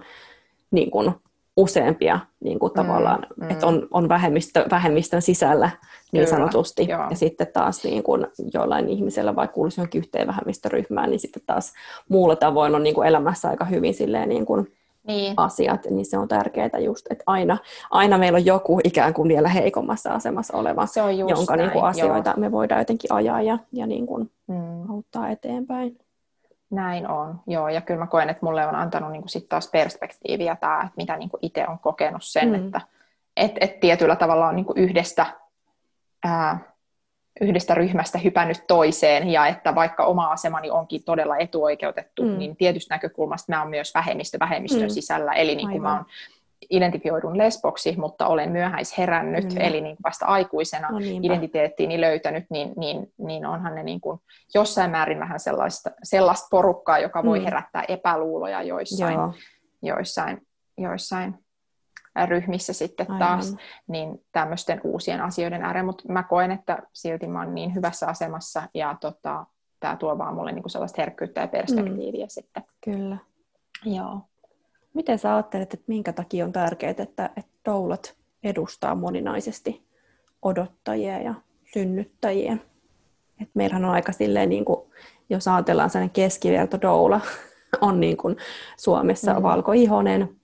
niin kuin useampia niin kuin mm, tavallaan, mm. että on, on vähemmistö, vähemmistön sisällä niin Kyllä, sanotusti. Joo. Ja sitten taas niin kuin jollain ihmisellä, vaikka kuuluisi johonkin yhteen vähemmistöryhmään, niin sitten taas muulla tavoin on niin kuin elämässä aika hyvin silleen niin kuin niin. asiat, niin se on tärkeää just, että aina, aina meillä on joku ikään kuin vielä heikommassa asemassa oleva, se on jonka näin, niin kuin asioita joo. me voidaan jotenkin ajaa ja, ja niin kuin mm. auttaa eteenpäin. Näin on, joo, ja kyllä mä koen, että mulle on antanut niin kuin sit taas perspektiiviä tämä, että mitä niin kuin itse on kokenut sen, mm. että et, et tietyllä tavalla on niin kuin yhdestä ää, yhdestä ryhmästä hypännyt toiseen, ja että vaikka oma asemani onkin todella etuoikeutettu, mm. niin tietystä näkökulmasta mä oon myös vähemmistö vähemmistön mm. sisällä, eli niin kuin mä oon identifioidun lesboksi, mutta olen myöhäis herännyt, mm. eli niin vasta aikuisena no, identiteettiini löytänyt, niin, niin, niin onhan ne niin kuin jossain määrin vähän sellaista, sellaista porukkaa, joka voi mm. herättää epäluuloja joissain, joissain, joissain ryhmissä sitten taas, Aivan. niin tämmöisten uusien asioiden ääreen, mutta mä koen, että silti mä oon niin hyvässä asemassa ja tota, tämä tuo vaan mulle niinku sellaista herkkyyttä ja perspektiiviä mm. sitten. Kyllä. Joo. Miten sä ajattelet, että minkä takia on tärkeää, että, että doulat edustaa moninaisesti odottajia ja synnyttäjiä? Et meillähän on aika silleen, niin kuin, jos ajatellaan sellainen keskiverto doula, on niin kuin Suomessa mm. valkoihonen,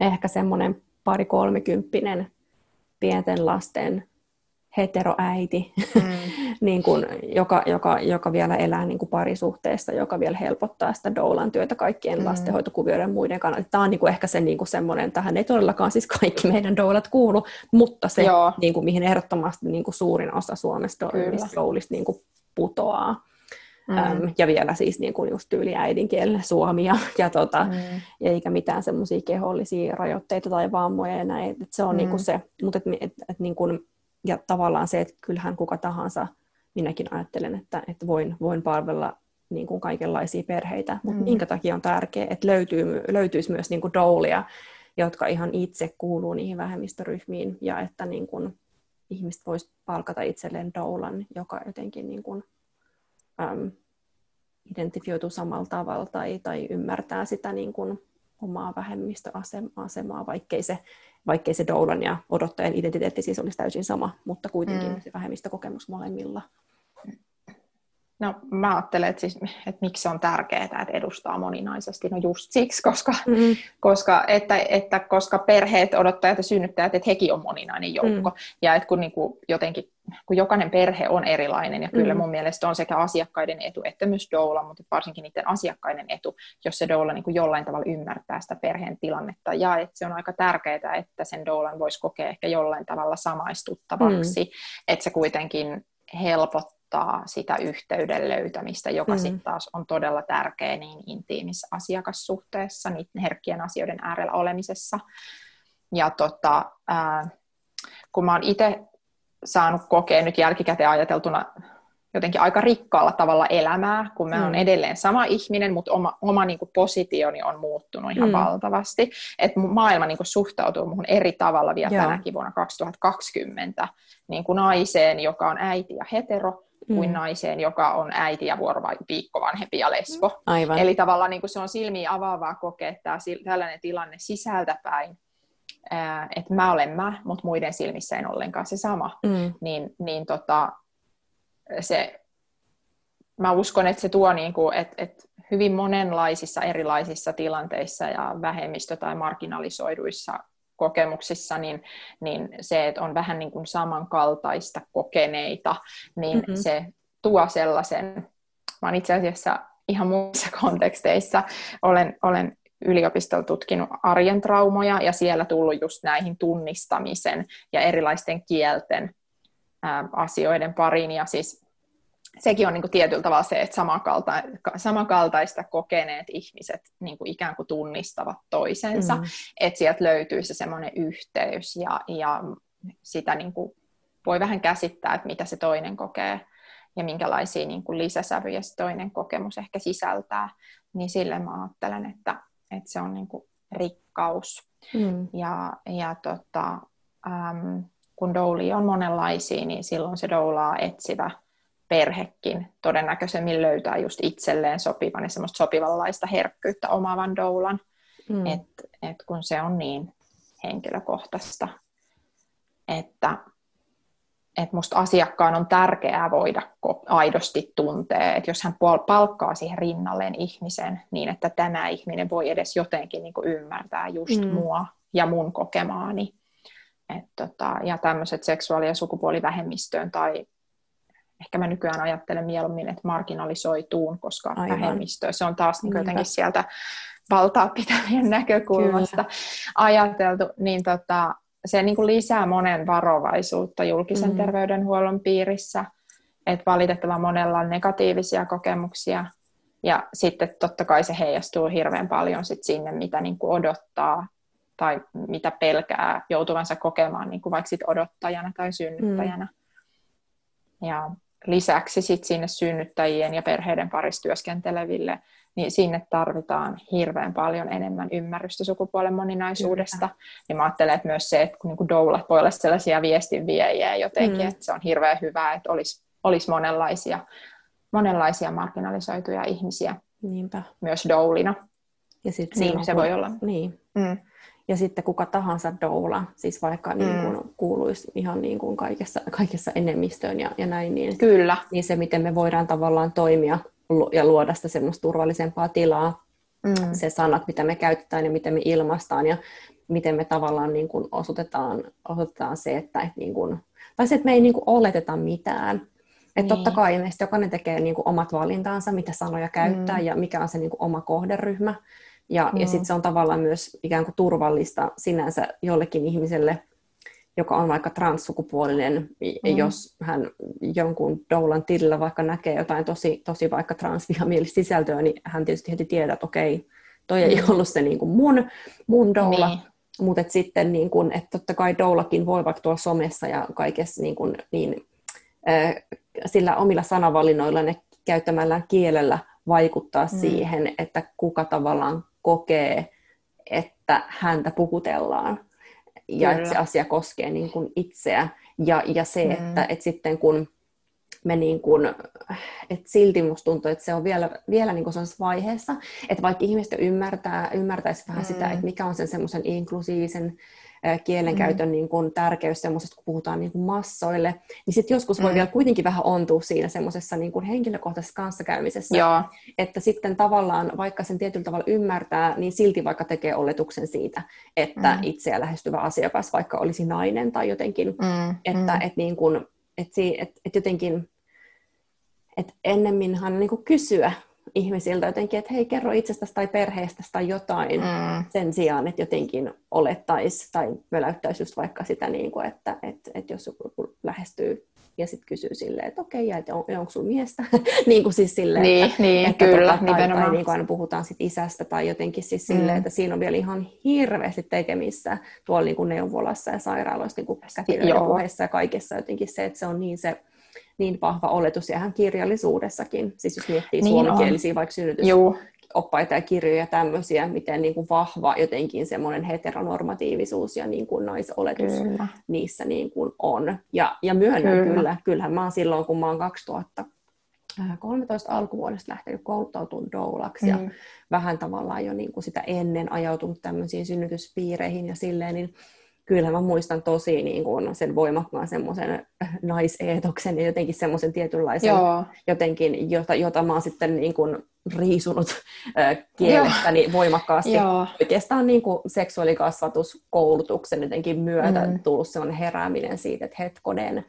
ehkä semmoinen pari kolmekymppinen pienten lasten heteroäiti, mm. niin kuin, joka, joka, joka vielä elää niin kuin parisuhteessa, joka vielä helpottaa sitä doulan työtä kaikkien mm. lastenhoitokuvioiden muiden kannalta. Tämä on niin kuin ehkä se niin kuin semmoinen, tähän ei todellakaan siis kaikki meidän doulat kuulu, mutta se, niin kuin, mihin ehdottomasti niin kuin suurin osa Suomesta doulista niin kuin putoaa. Mm. Äm, ja vielä siis niin kuin just tyyli äidinkielinen suomi ja, ja, tota, mm. eikä mitään semmoisia kehollisia rajoitteita tai vammoja ja näin. Et se on mm. niin kuin se, mutta et, et, et, niin kuin, ja tavallaan se, että kyllähän kuka tahansa, minäkin ajattelen, että, että voin, voin palvella niin kuin kaikenlaisia perheitä, mutta mm. minkä takia on tärkeää, että löytyy, löytyisi myös niin kuin doulia, jotka ihan itse kuuluu niihin vähemmistöryhmiin ja että niin kuin, ihmiset voisi palkata itselleen doulan, joka jotenkin niin kuin, äm, identifioituu samalla tavalla tai, tai ymmärtää sitä niin kuin omaa vähemmistöasemaa, vaikkei se, vaikkei se doulan ja odottajan identiteetti siis olisi täysin sama, mutta kuitenkin mm. se vähemmistökokemus molemmilla. No mä ajattelen, että, siis, että miksi se on tärkeää, että edustaa moninaisesti. No just siksi, koska, mm-hmm. koska, että, että, koska perheet, odottajat ja synnyttäjät, että hekin on moninainen joukko. Mm. Ja että kun niin kuin jotenkin, kun jokainen perhe on erilainen, ja kyllä mm. mun mielestä on sekä asiakkaiden etu että myös doula, mutta varsinkin niiden asiakkaiden etu, jos se doula niin kuin jollain tavalla ymmärtää sitä perheen tilannetta. Ja että se on aika tärkeää, että sen doulan voisi kokea ehkä jollain tavalla samaistuttavaksi, mm. että se kuitenkin helpottaa helpottaa sitä yhteyden löytämistä, joka mm. sitten taas on todella tärkeä niin intiimissä asiakassuhteessa, niiden herkkien asioiden äärellä olemisessa. Ja tota, ää, kun mä oon itse saanut kokea nyt jälkikäteen ajateltuna jotenkin aika rikkaalla tavalla elämää, kun mä mm. oon edelleen sama ihminen, mutta oma, oma niin kuin positioni on muuttunut ihan mm. valtavasti. Että maailma niin kuin suhtautuu muuhun eri tavalla vielä Joo. tänäkin vuonna 2020 niin kuin naiseen, joka on äiti ja hetero, kuin mm. naiseen, joka on äiti ja viikko vanhempi ja lesbo. Aivan. Eli tavallaan niin kuin se on silmiä avaavaa kokea tämä, tällainen tilanne sisältäpäin, että mä olen mä, mutta muiden silmissä en ollenkaan se sama. Mm. Niin, niin tota, se, mä uskon, että se tuo, niin kuin, että, että hyvin monenlaisissa erilaisissa tilanteissa ja vähemmistö- tai marginalisoiduissa kokemuksissa, niin, niin se, että on vähän niin kuin samankaltaista kokeneita, niin mm-hmm. se tuo sellaisen, mä olen itse asiassa ihan muissa konteksteissa, olen, olen yliopistolla tutkinut arjen traumoja ja siellä tullut just näihin tunnistamisen ja erilaisten kielten ää, asioiden pariin ja siis sekin on niin kuin tietyllä tavalla se, että samankalta, samankaltaista kokeneet ihmiset niin kuin ikään kuin tunnistavat toisensa, mm. että sieltä löytyy se semmoinen yhteys ja, ja sitä niin kuin voi vähän käsittää, että mitä se toinen kokee ja minkälaisia niin kuin lisäsävyjä se toinen kokemus ehkä sisältää, niin sille mä ajattelen, että, että se on niin kuin rikkaus. Mm. Ja, ja tota, äm, kun douli on monenlaisia, niin silloin se doulaa etsivä perhekin todennäköisemmin löytää just itselleen sopivan ja semmoista sopivanlaista herkkyyttä omaavan doulan, mm. että et kun se on niin henkilökohtaista, että että musta asiakkaan on tärkeää voida aidosti tuntea, että jos hän palkkaa siihen rinnalleen ihmisen niin, että tämä ihminen voi edes jotenkin niin kuin ymmärtää just mm. mua ja mun kokemaani. Et tota, ja tämmöiset seksuaali- ja sukupuolivähemmistöön tai ehkä mä nykyään ajattelen mieluummin, että marginalisoituun, koska Aivan. vähemmistö, se on taas niin jotenkin sieltä valtaa pitävien näkökulmasta Kyllä. ajateltu, niin tota, se niin kuin lisää monen varovaisuutta julkisen mm. terveydenhuollon piirissä, että valitettavan monella on negatiivisia kokemuksia, ja sitten totta kai se heijastuu hirveän paljon sit sinne, mitä niin kuin odottaa tai mitä pelkää joutuvansa kokemaan niin kuin vaikka sit odottajana tai synnyttäjänä. Mm. Ja lisäksi sit sinne synnyttäjien ja perheiden parissa työskenteleville niin sinne tarvitaan hirveän paljon enemmän ymmärrystä sukupuolen moninaisuudesta. Kyllä. Niin mä ajattelen, että myös se, että kun niin doulat voi olla sellaisia viestinviejiä jotenkin, mm. että se on hirveän hyvä, että olisi, olisi monenlaisia, monenlaisia marginalisoituja ihmisiä Niinpä. myös doulina. Ja sit niin, se voi olla. Niin. Mm. Ja sitten kuka tahansa doula, siis vaikka niin mm. niin kuin kuuluisi ihan niin kuin kaikessa, kaikessa enemmistöön ja, ja näin, niin, Kyllä. niin se, miten me voidaan tavallaan toimia ja luoda sitä semmoista turvallisempaa tilaa, mm. se sanat, mitä me käytetään ja miten me ilmaistaan ja miten me tavallaan niin kuin osoitetaan, osoitetaan se, että et niin kuin, tai se, että me ei niin kuin oleteta mitään. Että niin. totta kai meistä jokainen tekee niin kuin omat valintaansa, mitä sanoja käyttää mm. ja mikä on se niin kuin oma kohderyhmä. Ja, mm. ja sitten se on tavallaan myös ikään kuin turvallista sinänsä jollekin ihmiselle – joka on vaikka transsukupuolinen, mm. jos hän jonkun doulan tilillä vaikka näkee jotain tosi, tosi vaikka transvihamielistä sisältöä, niin hän tietysti heti tietää, että okei, toi ei mm. ollut se niin kuin mun, mun doula. Niin. Mutta sitten, niin kun, että totta kai doulakin voi vaikka tuolla somessa ja kaikessa niin kun, niin, äh, sillä omilla sanavalinnoilla ne käyttämällä kielellä vaikuttaa mm. siihen, että kuka tavallaan kokee, että häntä puhutellaan ja että se asia koskee niin kuin itseä. Ja, ja se, mm. että, että sitten kun me niin kuin, että silti musta tuntuu, että se on vielä, vielä niin kuin vaiheessa, että vaikka ihmiset ymmärtää, ymmärtäisi vähän mm. sitä, että mikä on sen semmoisen inklusiivisen kielenkäytön mm. niin kuin tärkeys semmoisesta, kun puhutaan niin kuin massoille, niin sitten joskus voi mm. vielä kuitenkin vähän ontua siinä semmoisessa niin kuin henkilökohtaisessa kanssakäymisessä, Joo. että sitten tavallaan, vaikka sen tietyllä tavalla ymmärtää, niin silti vaikka tekee oletuksen siitä, että mm. itseä lähestyvä asiakas vaikka olisi nainen tai jotenkin, mm. että mm. Et niin kuin, et, et, et jotenkin, että ennemminhan niin kuin kysyä ihmisiltä jotenkin, että hei, kerro itsestäsi tai perheestäsi tai jotain mm. sen sijaan, että jotenkin olettaisi tai möläyttäisi just vaikka sitä, niin kuin, että, että, että jos joku lähestyy ja sitten kysyy silleen, että okei, ja että on, onko sulla miestä? niin kuin siis silleen, niin, että, niin, että kyllä, tota, tai, tai niin kuin aina puhutaan sit isästä tai jotenkin siis silleen, mm. että siinä on vielä ihan hirveästi tekemissä tuolla niin kuin neuvolassa ja sairaaloissa niin kuin puheissa ja kaikessa jotenkin se, että se on niin se niin vahva oletus ihan kirjallisuudessakin. Siis jos miettii niin suomenkielisiä on. vaikka synnytysoppaita ja kirjoja ja tämmöisiä, miten niin kuin vahva jotenkin semmoinen heteronormatiivisuus ja niin kuin naisoletus kyllä. niissä niin kuin on. Ja, ja myönnän kyllä. kyllä, kyllähän mä oon silloin, kun mä oon 2000 13 alkuvuodesta lähtenyt kouluttautumaan doulaksi mm. ja vähän tavallaan jo niin kuin sitä ennen ajautunut tämmöisiin synnytyspiireihin ja silleen, niin kyllä mä muistan tosi niin kuin sen voimakkaan semmoisen naiseetoksen ja jotenkin semmoisen tietynlaisen Joo. jotenkin, jota, jota mä oon sitten niin kuin riisunut äh, kielestäni Joo. voimakkaasti. Joo. Oikeastaan niin kuin seksuaalikasvatuskoulutuksen jotenkin myötä mm. tullut semmoinen herääminen siitä, että hetkonen,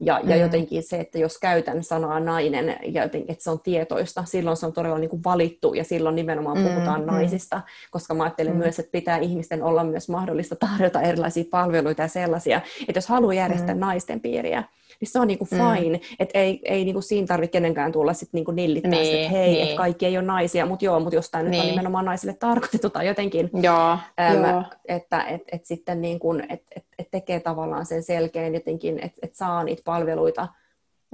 ja, mm. ja jotenkin se, että jos käytän sanaa nainen, ja jotenkin, että se on tietoista, silloin se on todella niin kuin valittu, ja silloin nimenomaan mm, puhutaan mm. naisista, koska mä ajattelen mm. myös, että pitää ihmisten olla myös mahdollista tarjota erilaisia palveluita ja sellaisia, että jos haluaa järjestää mm. naisten piiriä, niin se on niinku mm. fine, mm. että ei, ei niinku siinä tarvitse kenenkään tulla sit niinku nillittää niin, että hei, niin. että kaikki ei ole naisia, mutta joo, mutta jos tämä niin. nyt on niin. nimenomaan naisille tarkoitettu tai jotenkin, joo, äm, joo. että et, et sitten niinku, et, et, et tekee tavallaan sen selkeän jotenkin, että et saa niitä palveluita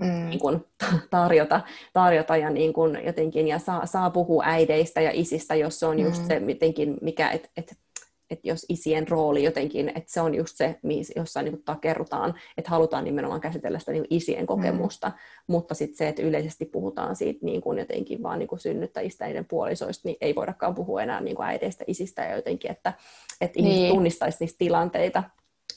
mm. niin kuin, tarjota, tarjota ja niin kuin, jotenkin, ja saa, saa puhua äideistä ja isistä, jos se on just mm. se, mitenkin, mikä, että et, että jos isien rooli jotenkin, että se on just se, jossa niin takerrutaan, että halutaan nimenomaan käsitellä sitä niin isien kokemusta, mm. mutta sitten se, että yleisesti puhutaan siitä niin kuin jotenkin vaan niin kuin synnyttäjistä ja puolisoista, niin ei voidakaan puhua enää niin kuin äideistä, isistä ja jotenkin, että, että niin. ihmiset tunnistaisi niistä tilanteita,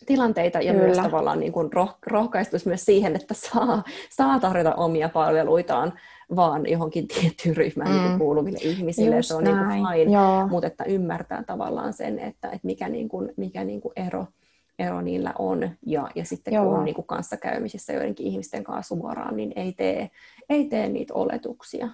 tilanteita ja Kyllä. myös tavallaan niin kuin roh- rohkaistus myös siihen, että saa, saa tarjota omia palveluitaan vaan johonkin tiettyyn ryhmään niin mm. niin kuuluville ihmisille. Just se on näin. niin kuin fine, Joo. mutta että ymmärtää tavallaan sen, että, että mikä, niin kuin, mikä niin kuin ero, ero niillä on. Ja, ja sitten Joo. kun on niin kuin kanssakäymisissä joidenkin ihmisten kanssa suoraan, niin ei tee, ei tee niitä oletuksia.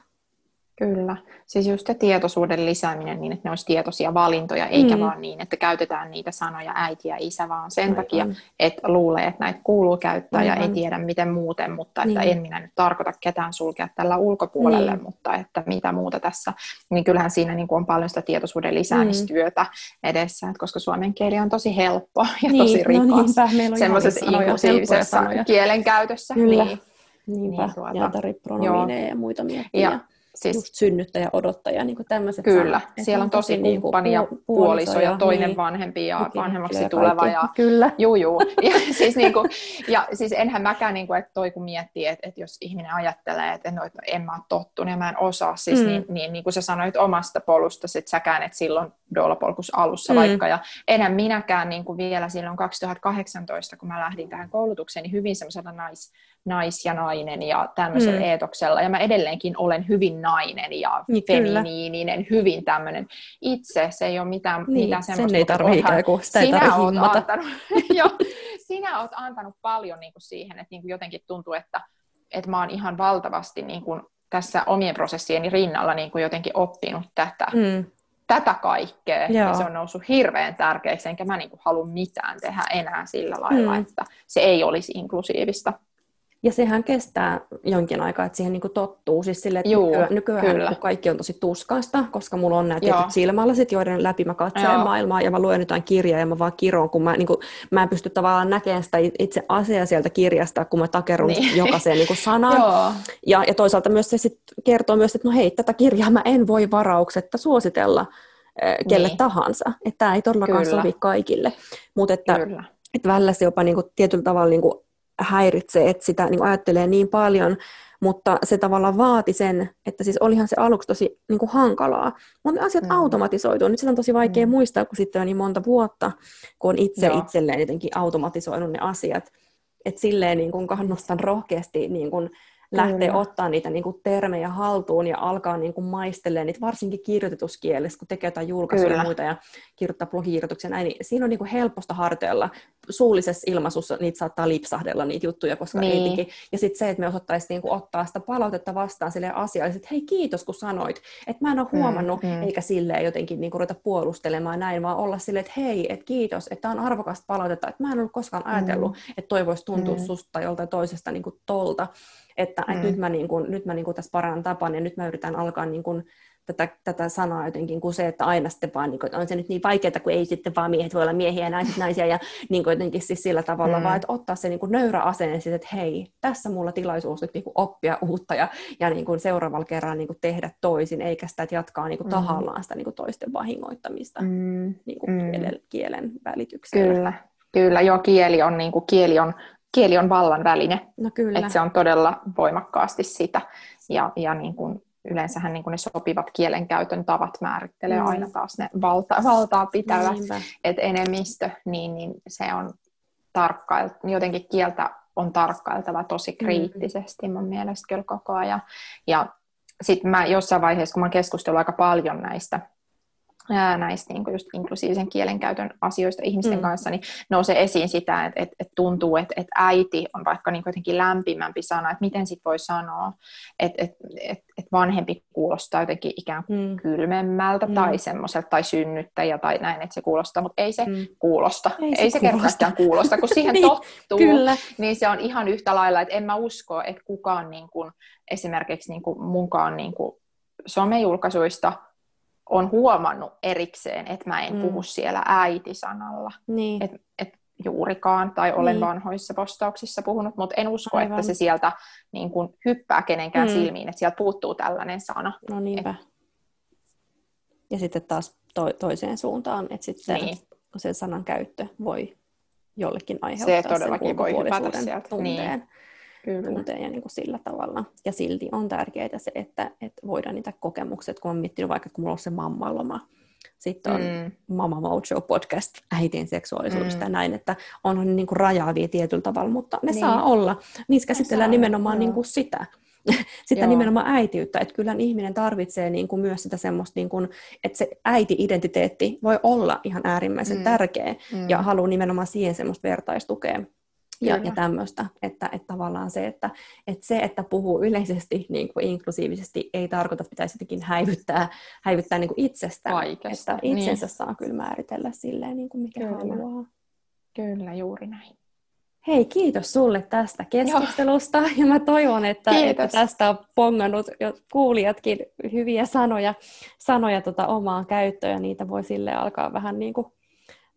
Kyllä. Siis just se tietoisuuden lisääminen niin, että ne olisi tietoisia valintoja, eikä mm. vaan niin, että käytetään niitä sanoja äiti ja isä, vaan sen Aivan. takia, että luulee, että näitä kuuluu käyttää Aivan. ja ei tiedä miten muuten, mutta että niin. en minä nyt tarkoita ketään sulkea tällä ulkopuolelle, niin. mutta että mitä muuta tässä. Niin kyllähän siinä niin kuin on paljon sitä tietoisuuden lisäämistyötä mm. edessä, että koska suomen kieli on tosi helppo ja niin. tosi rikas no semmoisessa inklusiivisessa kielenkäytössä. Kyllä. Niin. Niinpä, niin, tuota, ja ja muita miettiä. Ja, siis, just synnyttäjä, odottaja, niin tämmöiset Kyllä, sanat. siellä on tosi niinku kumppani ja puoliso ja toinen niin, vanhempi ja vanhemmaksi tuleva. Ja, Kyllä. Juu, juu. Ja, siis, niin kuin, ja siis enhän mäkään, niin kuin, että toi kun miettii, että, että jos ihminen ajattelee, että no, että en mä ole tottunut ja mä en osaa, siis mm. niin, niin, niin kuin sä sanoit omasta polusta, että säkään et silloin doulapolkus alussa mm. vaikka, ja enhän minäkään niin kuin vielä silloin 2018, kun mä lähdin tähän koulutukseen, niin hyvin semmoisella nais, nais ja nainen ja tämmöisellä mm. eetoksella, ja mä edelleenkin olen hyvin nainen ja niin, feminiininen, kyllä. hyvin tämmöinen itse, se ei ole mitään, niin, mitään semmoista. Sen ei tarvitse ikään kuin, sitä ei sinä oot antanut, jo, sinä oot antanut paljon niin kuin siihen, että niin kuin jotenkin tuntuu, että, että mä oon ihan valtavasti niin kuin tässä omien prosessieni rinnalla niin kuin jotenkin oppinut tätä. Mm tätä kaikkea, Joo. ja se on noussut hirveän tärkeäksi, enkä mä niinku halua mitään tehdä enää sillä lailla, mm. että se ei olisi inklusiivista. Ja sehän kestää jonkin aikaa, että siihen niin tottuu. Siis sille, että Juu, nykyään, kyllä. kaikki on tosi tuskaista, koska mulla on nämä tietyt silmälasit, joiden läpi mä katselen Joo. maailmaa ja mä luen jotain kirjaa ja mä vaan kiroon, kun mä, niin kuin, mä en pysty tavallaan näkemään sitä itse asiaa sieltä kirjasta, kun mä takerun niin. jokaiseen niin sanaan. ja, ja toisaalta myös se sit kertoo myös, että no hei, tätä kirjaa mä en voi varauksetta suositella kelle niin. tahansa. Että tämä ei todellakaan Kyllä. sovi kaikille. Mutta että, että välillä se jopa niin kuin, tietyllä tavalla niin kuin, häiritsee, että sitä niin ajattelee niin paljon, mutta se tavallaan vaati sen, että siis olihan se aluksi tosi niin kuin hankalaa, mutta ne asiat mm. automatisoituu. Nyt sitä on tosi vaikea mm. muistaa, kun sitten on niin monta vuotta, kun on itse Joo. itselleen jotenkin automatisoinut ne asiat. Että silleen niin kuin kannustan rohkeasti niin kuin lähtee Kyllä. ottaa niitä niin kuin termejä haltuun ja alkaa niin kuin maistelemaan niitä, varsinkin kirjoituskielessä, kun tekee jotain julkaisuja Kyllä. ja muita ja kirjoittaa blogikirjoituksia näin, niin siinä on niin kuin helposta harteella. Suullisessa ilmaisussa niitä saattaa lipsahdella niitä juttuja, koska niin. ei tiki. Ja sitten se, että me osattaisiin niin kuin ottaa sitä palautetta vastaan sille asiallisesti, että hei kiitos kun sanoit, että mä en ole mm, huomannut, mm, mm. eikä silleen jotenkin niin kuin ruveta puolustelemaan näin, vaan olla silleen, että hei, että kiitos, että on arvokasta palautetta, että mä en ollut koskaan ajatellut, mm. että toi voisi tuntua mm. susta tai joltain toisesta niin kuin tolta että, mm. että nyt mä, niin kuin, nyt mä niin kuin tässä parannan tapan ja nyt mä yritän alkaa niin kuin, tätä, tätä sanaa jotenkin kuin se, että aina sitten vaan, niin kuin, on se nyt niin vaikeaa, kun ei sitten vaan miehet voi olla miehiä ja naiset naisia ja niin kuin jotenkin siis sillä tavalla, mm. vaan että ottaa se niin kuin nöyrä asenne siis, että hei, tässä mulla tilaisuus nyt niin kuin oppia uutta ja, ja niin kuin seuraavalla kerralla niin kuin tehdä toisin, eikä sitä, että jatkaa niin kuin mm. tahallaan sitä niin kuin toisten vahingoittamista mm. niin kuin mm. kielen, kielen välityksellä. Kyllä, Kyllä, joo, kieli on, niin kuin, kieli on kieli on vallan väline. No kyllä. Että se on todella voimakkaasti sitä. Ja, ja niin kuin yleensähän niin kuin ne sopivat kielenkäytön tavat määrittelee mm. aina taas ne valta, valtaa pitävät. Että enemmistö, niin, niin se on tarkkail, jotenkin kieltä on tarkkailtava tosi mm. kriittisesti mun mielestä kyllä koko ajan. Ja sitten mä jossain vaiheessa, kun mä keskustelin aika paljon näistä näistä niin kuin just inklusiivisen kielenkäytön asioista ihmisten mm. kanssa, niin nousee esiin sitä, että, että, että tuntuu, että, että äiti on vaikka niin jotenkin lämpimämpi sana, että miten sit voi sanoa, että, että, että, että vanhempi kuulostaa jotenkin ikään kuin mm. kylmemmältä mm. tai semmoiselta, tai synnyttäjä tai näin, että se kuulostaa, mutta ei se mm. kuulosta. Ei se, ei se kuulosta. kuulosta, kun siihen niin, tottuu, kyllä. niin se on ihan yhtä lailla, että en mä usko, että kukaan niin kuin, esimerkiksi niin kuin munkaan niin kuin somejulkaisuista on huomannut erikseen, että mä en mm. puhu siellä äiti-sanalla. Niin. Et, et juurikaan, tai olen niin. vanhoissa postauksissa puhunut, mutta en usko, Aivan. että se sieltä niin kun, hyppää kenenkään mm. silmiin, että sieltä puuttuu tällainen sana. No niinpä. Et... Ja sitten taas to- toiseen suuntaan, että sitten niin. sen sanan käyttö voi jollekin aiheuttaa se todellakin voi hypätä sieltä. tunteen. Niin. Tunteen ja niin kuin sillä tavalla. Ja silti on tärkeää se, että, että voidaan niitä kokemuksia, kun olen miettinyt vaikka, kun mulla on se mammaloma, sitten on mm. Mama Mojo podcast äitien seksuaalisuudesta mm. ja näin, että on niin kuin rajaavia tietyllä tavalla, mutta ne niin. saa olla. Niissä käsitellään saa, nimenomaan niin kuin sitä sitä Joo. nimenomaan äitiyttä, että kyllä ihminen tarvitsee niin kuin myös sitä semmoista, niin kuin, että se äiti-identiteetti voi olla ihan äärimmäisen mm. tärkeä mm. ja haluaa nimenomaan siihen semmoista vertaistukea ja, ja tämmöistä, että, että tavallaan se, että, että se, että puhuu yleisesti niin kuin inklusiivisesti, ei tarkoita, että pitäisi jotenkin häivyttää, häivyttää niin kuin itsestään. Kaikesta. Että itsensä niin. saa kyllä määritellä silleen, niin kuin mikä kyllä. haluaa. Kyllä, juuri näin. Hei, kiitos sulle tästä keskustelusta Joo. ja mä toivon, että, että tästä on pongannut jo kuulijatkin hyviä sanoja, sanoja tota omaan käyttöön ja niitä voi sille alkaa vähän niin kuin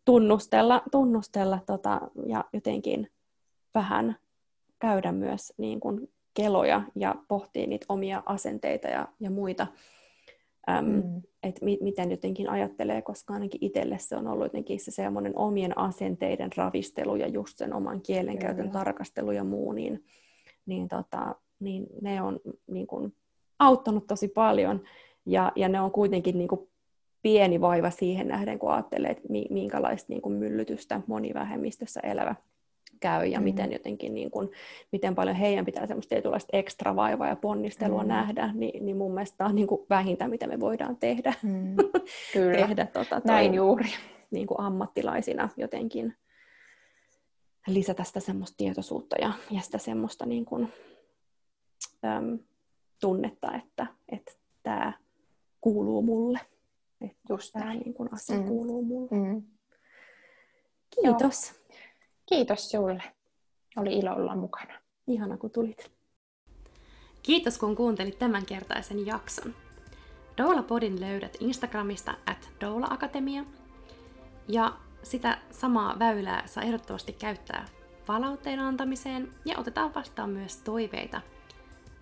tunnustella, tunnustella tota, ja jotenkin vähän käydä myös niin kuin keloja ja pohtia niitä omia asenteita ja, ja muita, äm, mm. että mi- miten jotenkin ajattelee, koska ainakin itselle se on ollut jotenkin se semmoinen omien asenteiden ravistelu ja just sen oman kielenkäytön mm. tarkastelu ja muu, niin, niin, tota, niin ne on niin kuin, auttanut tosi paljon ja, ja ne on kuitenkin niin kuin, pieni vaiva siihen nähden, kun ajattelee, että minkälaista niin kuin, myllytystä monivähemmistössä elävä käy ja mm. miten jotenkin niin kuin, miten paljon heidän pitää semmoista tietynlaista ekstra vaivaa ja ponnistelua mm. nähdä, niin, niin mun mielestä tämä on niin kuin vähintä, mitä me voidaan tehdä. Mm. Kyllä, tehdä, tota, toi, näin juuri. Niin kuin ammattilaisina jotenkin lisätä sitä semmoista tietoisuutta ja, ja sitä semmoista niin kuin, äm, tunnetta, että, että tämä kuuluu mulle. Että Just tämä niin kuin asia mm. kuuluu mulle. Mm. Kiitos. Joo. Kiitos sinulle. Oli ilo olla mukana. Ihana, kun tulit. Kiitos, kun kuuntelit tämänkertaisen jakson. Doula Podin löydät Instagramista at Doula Akatemia. Ja sitä samaa väylää saa ehdottomasti käyttää palautteen antamiseen ja otetaan vastaan myös toiveita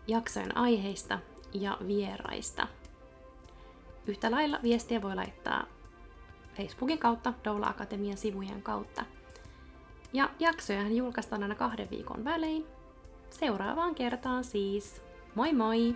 jaksojen aiheista ja vieraista. Yhtä lailla viestiä voi laittaa Facebookin kautta, Doula Akatemian sivujen kautta – ja jaksojahan julkaistaan aina kahden viikon välein. Seuraavaan kertaan siis. Moi moi!